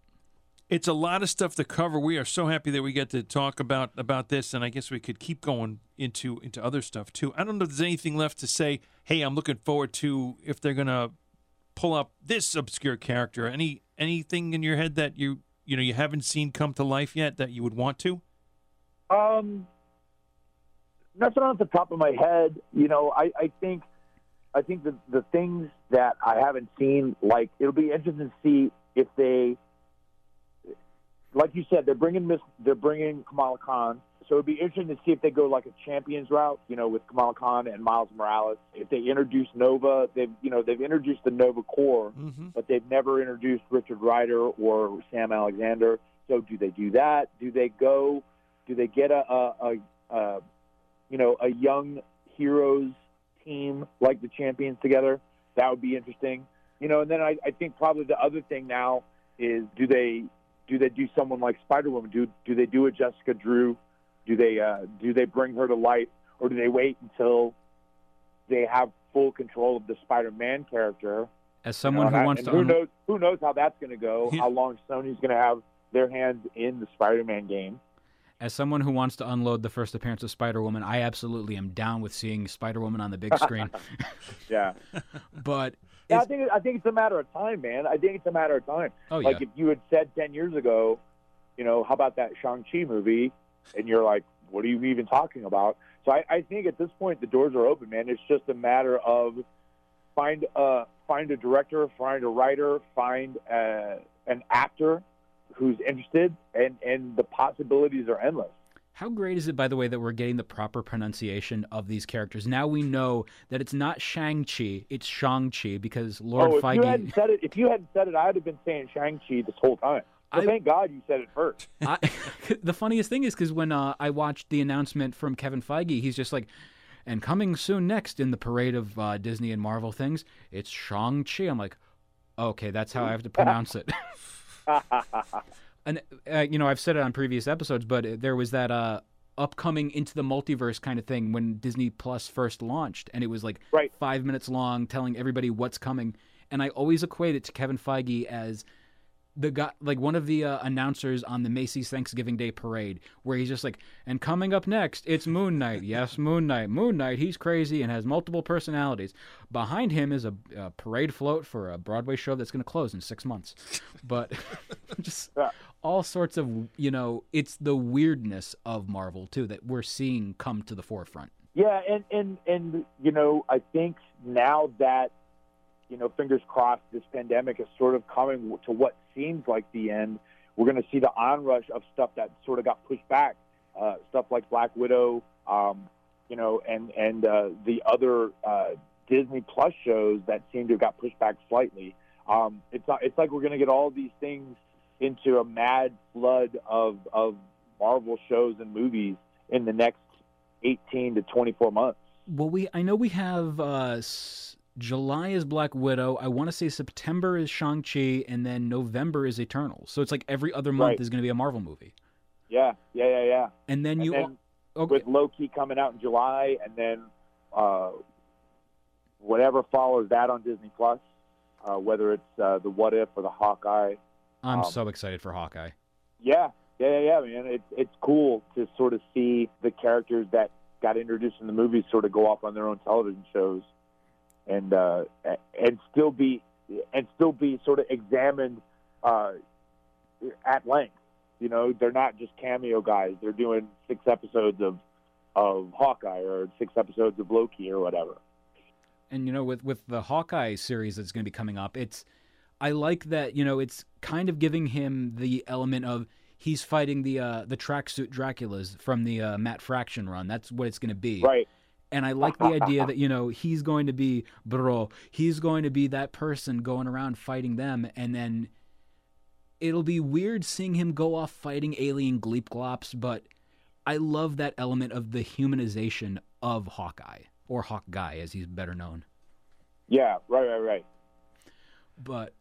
A: It's a lot of stuff to cover. We are so happy that we get to talk about about this, and I guess we could keep going into into other stuff too. I don't know if there's anything left to say. Hey, I'm looking forward to if they're gonna pull up this obscure character. Any anything in your head that you you know you haven't seen come to life yet that you would want to?
B: Um, nothing off the top of my head. You know, I, I think, I think the the things that I haven't seen, like it'll be interesting to see if they, like you said, they're bringing Miss, they're bringing Kamala Khan. So it'd be interesting to see if they go like a champions route, you know, with Kamala Khan and Miles Morales. If they introduce Nova, they've you know they've introduced the Nova Corps,
A: Mm-hmm.
B: but they've never introduced Richard Ryder or Sam Alexander. So do they do that? Do they go? Do they get a, a, a, a you know a young heroes team like the champions together? That would be interesting. You know, and then I, I think probably the other thing now is do they do they do someone like Spider Woman? Do do they do a Jessica Drew? Do they uh, do they bring her to life, or do they wait until they have full control of the Spider Man character?
C: As someone
B: You know,
C: who wants to
B: who
C: un-
B: knows who knows how that's going to go? How long Sony's going to have their hands in the Spider-Man game?
C: As someone who wants to unload the first appearance of Spider Woman, I absolutely am down with seeing Spider Woman on the big screen. *laughs*
B: Yeah, *laughs*
C: but
B: yeah. I think I think it's a matter of time, man. I think it's a matter of time.
C: oh yeah,
B: Like if you had said ten years ago, you know, how about that Shang Chi movie, and you're like, what are you even talking about? So I, I think at this point the doors are open, man. It's just a matter of find a find a director, find a writer, find uh an actor who's interested, and and the possibilities are endless.
C: How great is it, by the way, that we're getting the proper pronunciation of these characters? Now we know that it's not Shang-Chi, it's Shang-Chi, because Lord
B: oh, if you
C: Feige.
B: hadn't said it, if you hadn't said it, I'd have been saying Shang Chi this whole time. So
C: I-
B: thank God you said it first.
C: I, *laughs* the funniest thing is because when uh, I watched the announcement from Kevin Feige, he's just like, and coming soon next in the parade of uh, Disney and Marvel things, it's Shang-Chi. I'm like, okay, that's how I have to *laughs* pronounce it. *laughs* *laughs* and, uh, you know, I've said it on previous episodes, but there was that uh, upcoming into the multiverse kind of thing when Disney Plus first launched, and it was like
B: Right.
C: five minutes long telling everybody what's coming. And I always equate it to Kevin Feige as the guy like one of the uh, announcers on the Macy's Thanksgiving Day parade where he's just like and coming up next it's Moon Knight. Yes Moon Knight. Moon Knight he's crazy and has multiple personalities. Behind him is a, a parade float for a Broadway show that's going to close in 6 months. But *laughs* just
B: Yeah.
C: all sorts of you know it's the weirdness of Marvel too that we're seeing come to the forefront.
B: Yeah, and and and you know, I think now that you know, fingers crossed, this pandemic is sort of coming to what seems like the end. We're going to see the onrush of stuff that sort of got pushed back. uh, stuff like Black Widow, um, you know, and and uh, the other uh, Disney Plus shows that seem to have got pushed back slightly. Um, it's it's like we're going to get all these things into a mad flood of of Marvel shows and movies in the next 18 to 24 months.
C: Well, we I know we have uh, July is Black Widow. I want to say September is Shang Chi, and then November is Eternal. So it's like every other month
B: Right.
C: is going to be a Marvel movie.
B: Yeah, yeah, yeah, yeah.
C: And then
B: And
C: you
B: then
C: okay,
B: with Loki coming out in July, and then uh, whatever follows that on Disney Plus, uh, whether it's uh, the What If or the Hawkeye.
C: I'm
B: um,
C: so excited for Hawkeye.
B: Yeah, yeah, yeah, yeah, man. It's it's cool to sort of see the characters that got introduced in the movies sort of go off on their own television shows, and uh, and still be and still be sort of examined uh, at length. You know, they're not just cameo guys. They're doing six episodes of of Hawkeye or six episodes of Loki or whatever.
C: and you know with with the Hawkeye series that's going to be coming up, it's I like that you know it's kind of giving him the element of he's fighting the uh, the tracksuit Draculas from the uh, Matt Fraction run. That's what it's going to be.
B: Right.
C: And I like the idea that *laughs* you know he's going to be bro, he's going to be that person going around fighting them, and then it'll be weird seeing him go off fighting alien Gleepglops, but I love that element of the humanization of Hawkeye or Hawk Guy as he's better known.
B: Yeah. Right. Right. Right.
C: But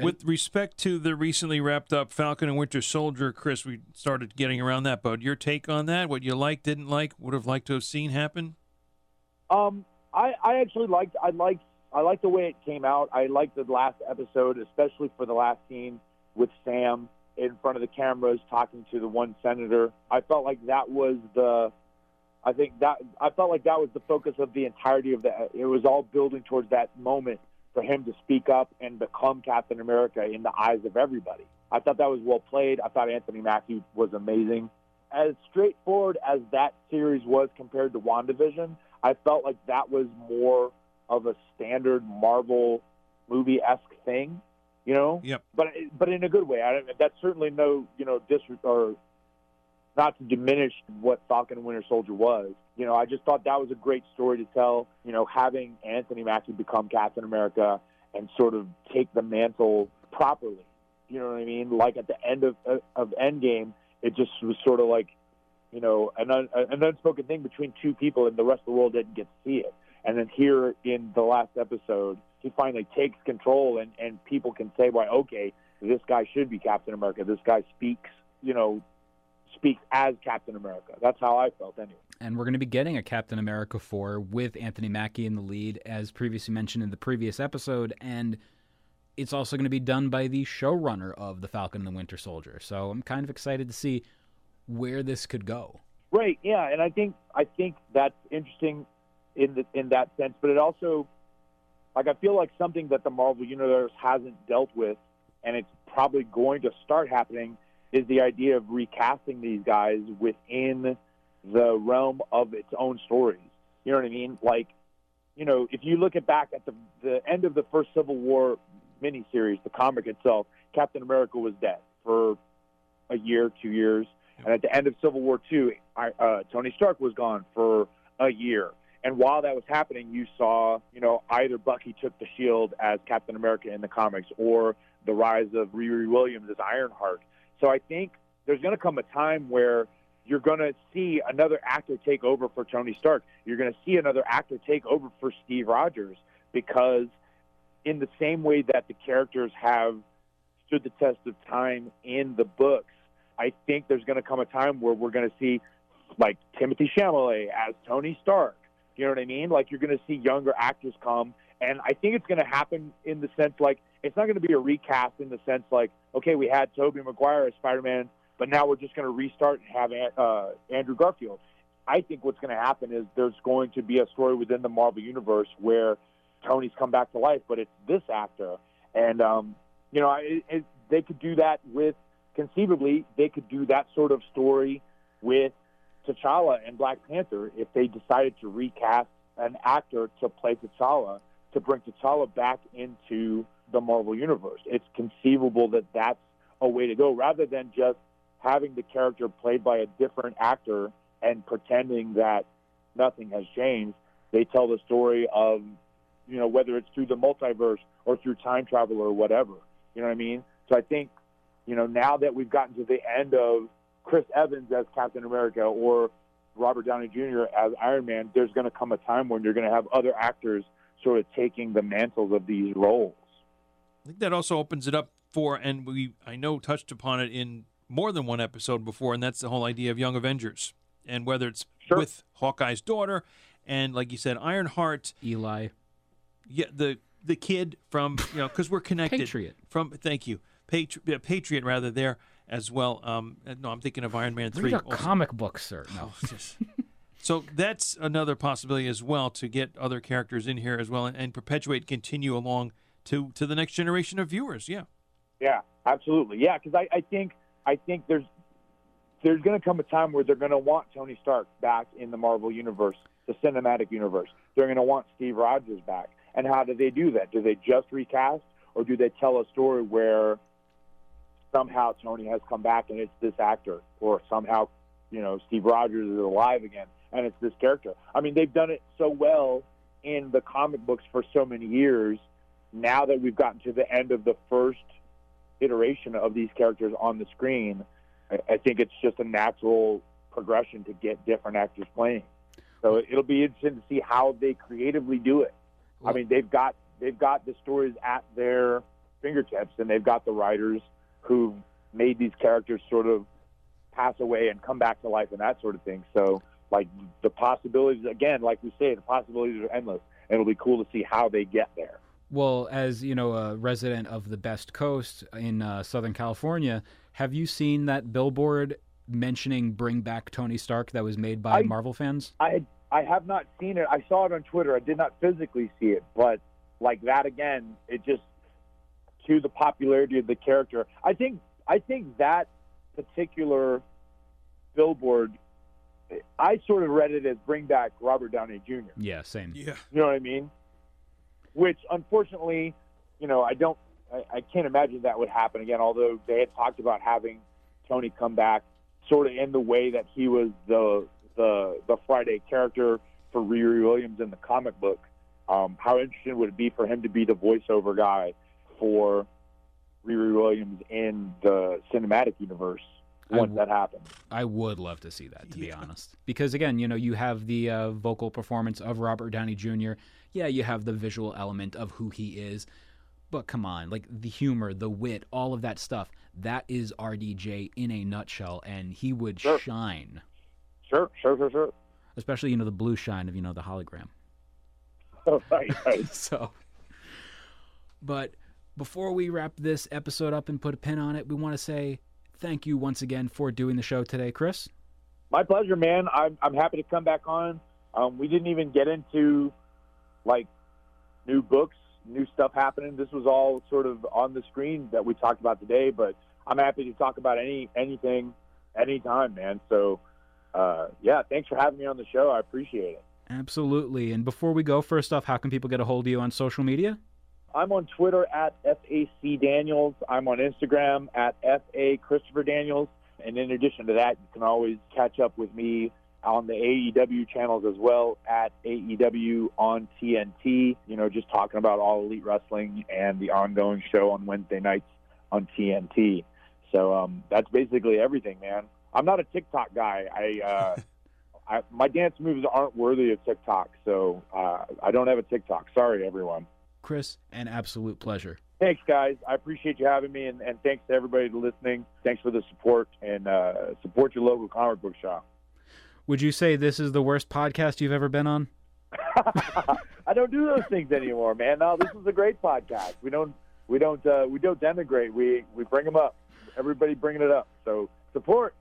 A: With respect to the recently wrapped up Falcon and Winter Soldier, Chris, we started getting around that. But your take on that? What you liked, didn't like, would have liked to have seen happen?
B: Um, I, I actually liked I liked I liked the way it came out. I liked the last episode, especially for the last scene with Sam in front of the cameras talking to the one senator. I felt like that was the I think that I felt like that was the focus of the entirety of the it was all building towards that moment for him to speak up and become Captain America in the eyes of everybody. I thought that was well played. I thought Anthony Mackie was amazing. As straightforward as that series was compared to WandaVision, I felt like that was more of a standard Marvel movie esque thing, you know.
A: Yep.
B: But but in a good way. I, that's certainly no you know dis or not to diminish what Falcon and Winter Soldier was. You know, I just thought that was a great story to tell. You know, having Anthony Mackie become Captain America and sort of take the mantle properly. You know what I mean? Like at the end of of Endgame, it just was sort of like, you know, an un, an unspoken thing between two people, and the rest of the world didn't get to see it. And then here in the last episode, he finally takes control, and and people can say, "Why, okay, this guy should be Captain America. This guy speaks, you know, speaks as Captain America." That's how I felt, anyway.
C: and we're going to be getting a Captain America 4 with Anthony Mackie in the lead, as previously mentioned in the previous episode, and it's also going to be done by the showrunner of The Falcon and the Winter Soldier. So I'm kind of excited to see where this could go.
B: Right. Yeah, and I think I think that's interesting in the, in that sense, but it also like I feel like something that the Marvel universe hasn't dealt with, and it's probably going to start happening, is the idea of recasting these guys within the realm of its own stories. You know what I mean? Like, you know, if you look at back at the the end of the first Civil War miniseries, the comic itself, Captain America was dead for a year, two years. And at the end of Civil War II, I, uh, Tony Stark was gone for a year. And while that was happening, you saw, you know, either Bucky took the shield as Captain America in the comics or the rise of Riri Williams as Ironheart. So I think there's going to come a time where you're going to see another actor take over for Tony Stark. You're going to see another actor take over for Steve Rogers because, in the same way that the characters have stood the test of time in the books, I think there's going to come a time where we're going to see like Timothée Chalamet as Tony Stark. You know what I mean? Like you're going to see younger actors come, and I think it's going to happen in the sense like it's not going to be a recast in the sense like okay, we had Tobey Maguire as Spider-Man, but now we're just going to restart and have uh, Andrew Garfield. I think what's going to happen is there's going to be a story within the Marvel universe where Tony's come back to life, but it's this actor, and um, you know, it, it, they could do that with conceivably they could do that sort of story with T'Challa and Black Panther if they decided to recast an actor to play T'Challa to bring T'Challa back into the Marvel universe. It's conceivable that that's a way to go rather than just having the character played by a different actor and pretending that nothing has changed. They tell the story of, you know, whether it's through the multiverse or through time travel or whatever. You know what I mean? So I think, you know, now that we've gotten to the end of Chris Evans as Captain America or Robert Downey Jr. as Iron Man, there's going to come a time when you're going to have other actors sort of taking the mantles of these roles.
A: I think that also opens it up for, and we I know touched upon it in more than one episode before, and that's the whole idea of Young Avengers, and whether it's
B: Sure.
A: with Hawkeye's daughter, and like you said, Ironheart,
C: Eli.
A: yeah, the the kid from you know because we're connected.
C: Patriot.
A: from thank you, Patri- Patriot rather there as well. Um, no, I'm thinking of Iron Man three.
C: Read a
A: also.
C: comic book, sir. No.
A: Just- *laughs* so that's another possibility as well to get other characters in here as well and, and perpetuate, continue along to to the next generation of viewers. Yeah.
B: Yeah, absolutely. Yeah, because I, I think I think there's there's going to come a time where they're going to want Tony Stark back in the Marvel universe, the cinematic universe. They're going to want Steve Rogers back. And how do they do that? Do they just recast, or do they tell a story where somehow Tony has come back and it's this actor, or somehow you know Steve Rogers is alive again and it's this character? I mean, they've done it so well in the comic books for so many years. Now that we've gotten to the end of the first iteration of these characters on the screen, I, I think it's just a natural progression to get different actors playing. So it'll be interesting to see how they creatively do it. I mean, they've got they've got the stories at their fingertips, and they've got the writers who made these characters sort of pass away and come back to life and that sort of thing. So, like the possibilities, again, like we say, the possibilities are endless. And it'll be cool to see how they get there.
C: Well, as you know, a resident of the best coast in uh, Southern California, have you seen that billboard mentioning "Bring Back Tony Stark" that was made by
B: I-
C: Marvel fans?
B: I I have not seen it. I saw it on Twitter. I did not physically see it, but like that again, it just to the popularity of the character. I think I think that particular billboard, I sort of read it as bring back Robert Downey Jr.
C: Yeah, same.
A: Yeah.
B: You know what I mean? Which unfortunately, you know, I don't, I, I can't imagine that would happen again. Although they had talked about having Tony come back, sort of in the way that he was the the the Friday character for Riri Williams in the comic book. Um, how interesting would it be for him to be the voiceover guy for Riri Williams in the cinematic universe
C: I
B: once
C: w-
B: that happens?
C: I would love to see that, to be honest. Because again, you know, you have the uh, vocal performance of Robert Downey Jr. Yeah, you have the visual element of who he is. But come on, like the humor, the wit, all of that stuff, that is RDJ in a nutshell, and he would
B: Sure.
C: shine.
B: Sure, sure, sure, sure.
C: Especially, you know, the blue shine of, you know, the hologram. *laughs*
B: right, right. *laughs*
C: so, but before we wrap this episode up and put a pin on it, we want to say thank you once again for doing the show today, Chris.
B: My pleasure, man. I'm I'm happy to come back on. Um, we didn't even get into like new books, new stuff happening. This was all sort of on the screen that we talked about today. But I'm happy to talk about any anything, anytime, man. So, uh, yeah, thanks for having me on the show. I appreciate it.
C: Absolutely. And before we go, first off, how can people get a hold of you on social media?
B: I'm on Twitter at FAC Daniels. I'm on Instagram at FA Christopher Daniels. And in addition to that, you can always catch up with me on the AEW channels as well at AEW on TNT. You know, just talking about all elite wrestling and the ongoing show on Wednesday nights on TNT. So um, that's basically everything, man. I'm not a TikTok guy. I, uh, *laughs* I my dance moves aren't worthy of TikTok, so uh, I don't have a TikTok. Sorry, everyone.
C: Chris, an absolute pleasure.
B: Thanks, guys. I appreciate you having me, and, and thanks to everybody listening. Thanks for the support, and uh, support your local comic book shop.
C: Would you say this is the worst podcast you've ever been on? *laughs*
B: I don't do those things anymore, man. No, this is a great podcast. We don't, we don't, uh, we don't denigrate. We we bring them up. Everybody bringing it up. So support,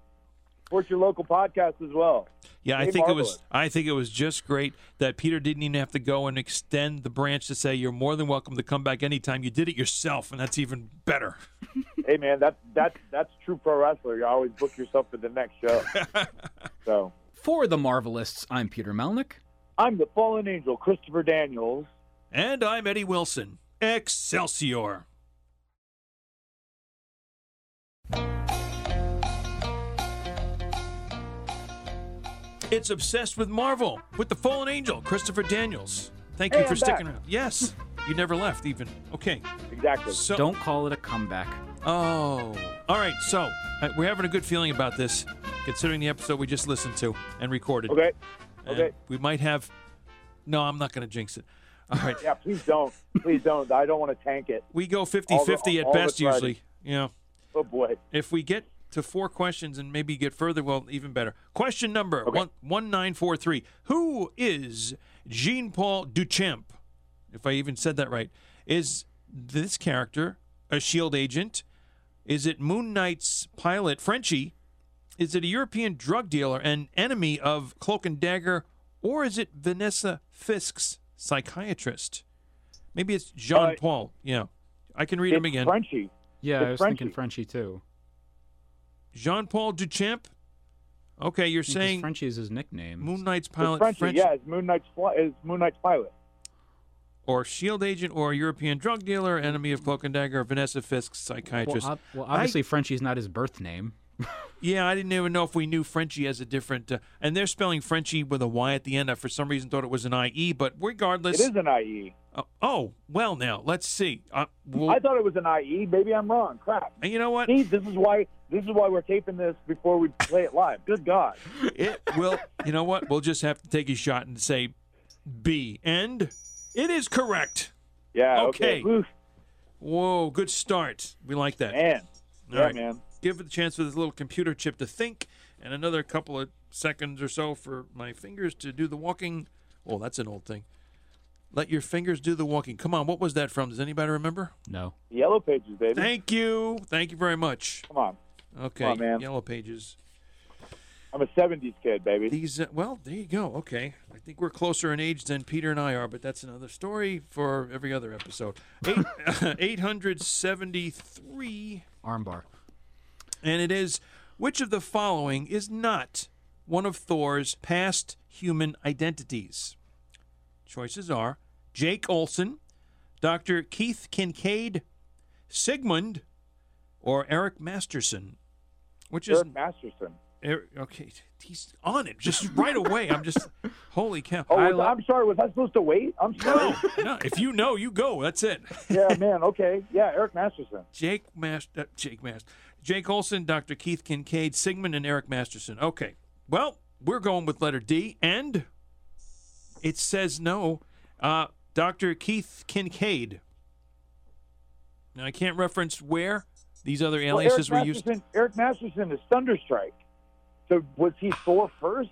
B: support your local podcast as well.
A: Yeah, I
B: Hey,
A: think it was. I think it was just great that Peter didn't even have to go and extend the branch to say you're more than welcome to come back anytime. You did it yourself, and that's even better. *laughs*
B: Hey, man, that's that's that's true pro wrestler. You always book yourself for the next show. *laughs* so
C: For the Marvelists, I'm Peter Melnick.
B: I'm the fallen angel, Christopher Daniels.
A: And I'm Eddie Wilson. Excelsior. It's obsessed with Marvel with the Fallen Angel, Christopher Daniels. Thank
B: Hey,
A: you for
B: I'm
A: sticking
B: back.
A: around. Yes, you never left even. Okay.
B: Exactly.
A: So
C: Don't call it a comeback.
A: Oh, all right. So uh, we're having a good feeling about this, considering the episode we just listened to and recorded.
B: Okay.
A: And
B: Okay.
A: we might have. No, I'm not going to jinx it. All right.
B: Yeah, please don't. Please don't. I don't want to tank it.
A: We go 50 50 at
B: all
A: best,
B: the Friday.
A: usually. You know,
B: Oh boy.
A: if we get to four questions and maybe get further, well, even better. Question number
B: Okay.
A: one, 1943 Who is Jean Paul Duchamp? If I even said that right. Is this character a shield agent? Is it Moon Knight's pilot, Frenchie? Is it a European drug dealer and enemy of Cloak and Dagger? Or is it Vanessa Fisk's psychiatrist? Maybe it's Jean
B: Uh,
A: Paul. Yeah. I can read him again.
B: Frenchie.
C: Yeah,
B: It's
C: I was
B: Frenchie.
C: thinking Frenchie too.
A: Jean Paul Duchamp? Okay, you're saying
C: Frenchie is his nickname.
A: Moon Knight's pilot,
B: Frenchie.
A: French,
B: Yeah, it's Moon Knight's fly- is Moon Knight's pilot.
A: or shield agent, or European drug dealer, enemy of Cloak and Dagger, Vanessa Fisk's
C: Well,
A: psychiatrist.
C: ob- well, obviously Frenchie's not his birth name. *laughs*
A: yeah, I didn't even know if we knew Frenchie as a different. Uh, and they're spelling Frenchie with a Y at the end. I, for some reason, thought it was an IE, but regardless.
B: It is an IE.
A: Oh, oh, well, now let's see. Uh, well,
B: I thought it was an IE. Maybe I'm wrong. Crap.
A: and you know what?
B: See, this is why this is why we're taping this before we play it live. Good God.
A: It will. You know what? We'll just have to take a shot and say B. And it is correct.
B: Yeah.
A: Okay.
B: Okay.
A: Whoa, good start. We like that.
B: man.
A: All
B: yeah,
A: right.
B: man.
A: Give it a chance for this little computer chip to think, and another couple of seconds or so for my fingers to do the walking. Oh, that's an old thing. Let your fingers do the walking. Come on, what was that from? Does anybody remember?
C: No.
B: Yellow pages, baby.
A: Thank you. Thank you very much.
B: Come on.
A: Okay,
B: on, man.
A: Yellow Pages.
B: I'm a '70s kid, baby.
A: These, uh, well, there you go. Okay, I think we're closer in age than Peter and I are, but that's another story for every other episode. Eight, *laughs* 873
C: Armbar.
A: And it is which of the following is not one of Thor's past human identities? Choices are Jake Olson, Dr. Keith Kincaid, Sigmund, or Eric Masterson. Which is
B: Eric Masterson.
A: Okay? He's on it just *laughs* right away. I'm just holy cow!
B: Oh,
C: I lo-
B: I'm sorry. Was I supposed to wait? I'm sorry.
A: no, no. If you know, you go. That's it. *laughs*
B: yeah, man. Okay. Yeah, Eric Masterson.
A: Jake Master, uh, Jake Master, Jake Olson, Dr. Keith Kincaid, Sigmund, and Eric Masterson. Okay, well, we're going with letter D, and it says no. Uh, Dr. Keith Kincaid. Now I can't reference where these other aliases
B: Eric
A: were used.
B: Eric Masterson is Thunderstrike. So was he Thor first?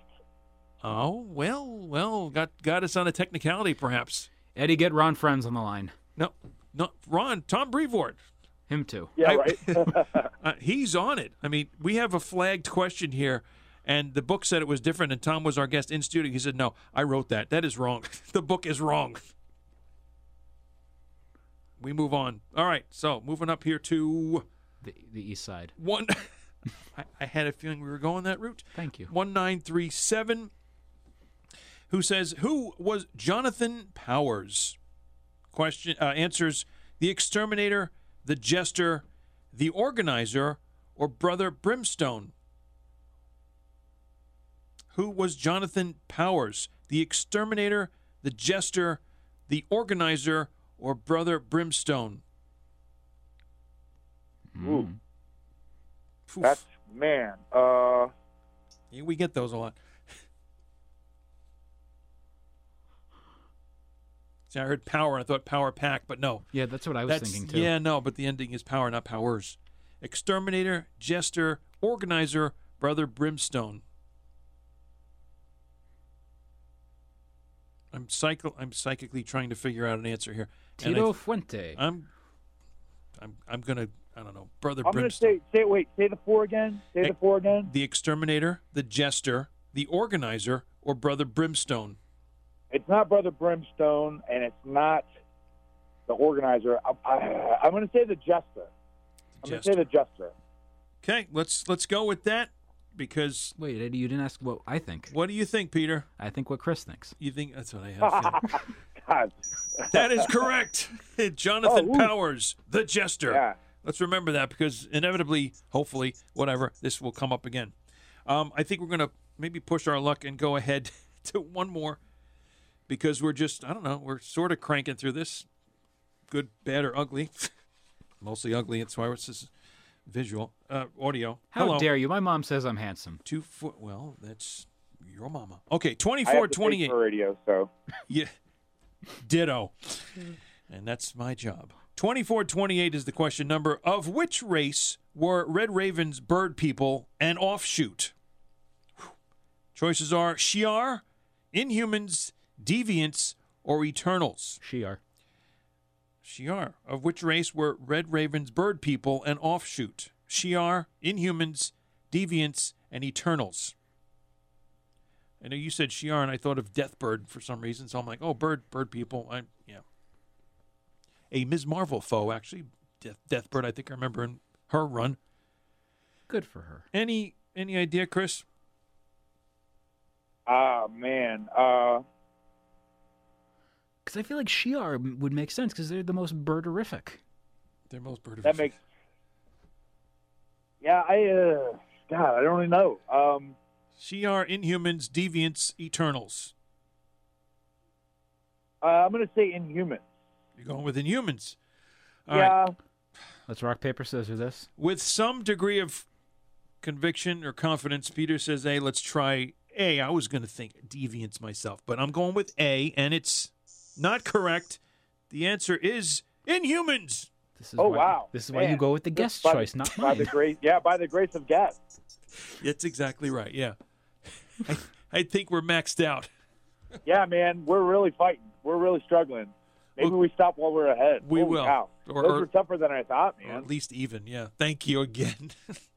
A: Oh well, well, got got us on a technicality, perhaps.
C: Eddie, get Ron Friends on the line.
A: No, no, Ron, Tom Brevoort.
C: Him too.
B: Yeah,
A: I-
B: right. *laughs*
A: Uh, he's on it. I mean, we have a flagged question here, and the book said it was different, and Tom was our guest in studio. He said, No, I wrote that. That is wrong. *laughs* the book is wrong. We move on. All right, so moving up here to
C: The, the East Side.
A: one. *laughs* I, I had a feeling we were going that route.
C: Thank you.
A: 1937, who says, Who was Jonathan Powers? Question uh, answers The Exterminator, The Jester, The Organizer, or Brother Brimstone? Who was Jonathan Powers? The Exterminator, The Jester, The Organizer, or Brother Brimstone?
B: Ooh,
A: Oof.
B: that's man. Uh,
A: Yeah, we get those a lot. See, I heard power and I thought power pack, but no.
C: Yeah, that's what I was
A: That's
C: thinking too.
A: yeah, no, but the ending is power, not powers. Exterminator, jester, organizer, brother brimstone. I'm psycho I'm psychically trying to figure out an answer here. And I-
C: Tito Fuente.
A: I'm I'm I'm gonna I don't know, brother
B: I'm going to say, say, wait, say the four again. Say
A: Ex-
B: the four again.
A: the exterminator, the jester, the organizer, or brother brimstone.
B: It's not Brother Brimstone, and it's not the organizer. I, I, I'm going to say the Jester. I'm going to say the Jester.
A: Okay, let's let's go with that because
C: Wait, Eddie, you didn't ask what I think.
A: what do you think, Peter?
C: I think what Chris thinks.
A: You think that's what I have. *laughs*
B: God.
A: that is correct. *laughs* Jonathan
B: Oh.
A: Powers, the jester.
B: Yeah.
A: Let's remember that because inevitably, hopefully, whatever, this will come up again. Um, I think we're going to maybe push our luck and go ahead *laughs* to one more because we're just I don't know we're sort of cranking through this, good, bad, or ugly. *laughs* Mostly ugly. That's why it's just visual, uh, audio.
C: How
A: Hello.
C: dare you? My mom says I'm handsome.
A: Two foot. Well, that's your mama. Okay,
B: I
A: 24,
B: have
A: 28.
B: radio, so *laughs*
A: Yeah. Ditto. and that's my job. 2428 is the question number. Of which race were Red Raven's bird people an offshoot? Whew. Choices are Shi'ar, Inhumans, Deviants, or Eternals.
C: Shiar.
A: Shi'ar. Of which race were Red Raven's bird people an offshoot? Shi'ar, Inhumans, Deviants, and Eternals. I know you said Shi'ar, and I thought of Deathbird for some reason, so I'm like, oh, bird, bird people. I. A Ms. Marvel foe, actually. Death, Deathbird, I think I remember in her run.
C: Good for her.
A: Any any idea, Chris?
B: ah man, uh,
C: Because I feel like Shi'ar would make sense because they're the most birderific.
A: They're most bird
B: that makes. Yeah, I uh, God, I don't really know. Um,
A: Shi'ar, Inhumans, Deviants, Eternals.
B: uh, I'm gonna say Inhuman.
A: You're going with Inhumans. All right.
B: yeah,
C: Let's rock, paper, scissors this.
A: with some degree of conviction or confidence, Peter says, "Hey, let's try A." I was going to think deviants myself, but I'm going with A, and it's not correct. The answer is Inhumans.
C: This is
B: Oh,
C: why,
B: wow.
C: This is why you go with the guest
B: by
C: choice,
B: the,
C: not
B: by
C: mine.
B: the *laughs* grace. Yeah, by the grace of God.
A: That's exactly right. Yeah, *laughs* I, I think we're maxed out.
B: Yeah, man, we're really fighting. We're really struggling. Maybe
A: Well,
B: we stop while we're ahead.
A: we
B: Holy
A: will.
B: Cow.
A: Or-
B: Those
A: or-
B: were tougher than I thought, man.
A: at least even. Yeah. Thank you again. *laughs*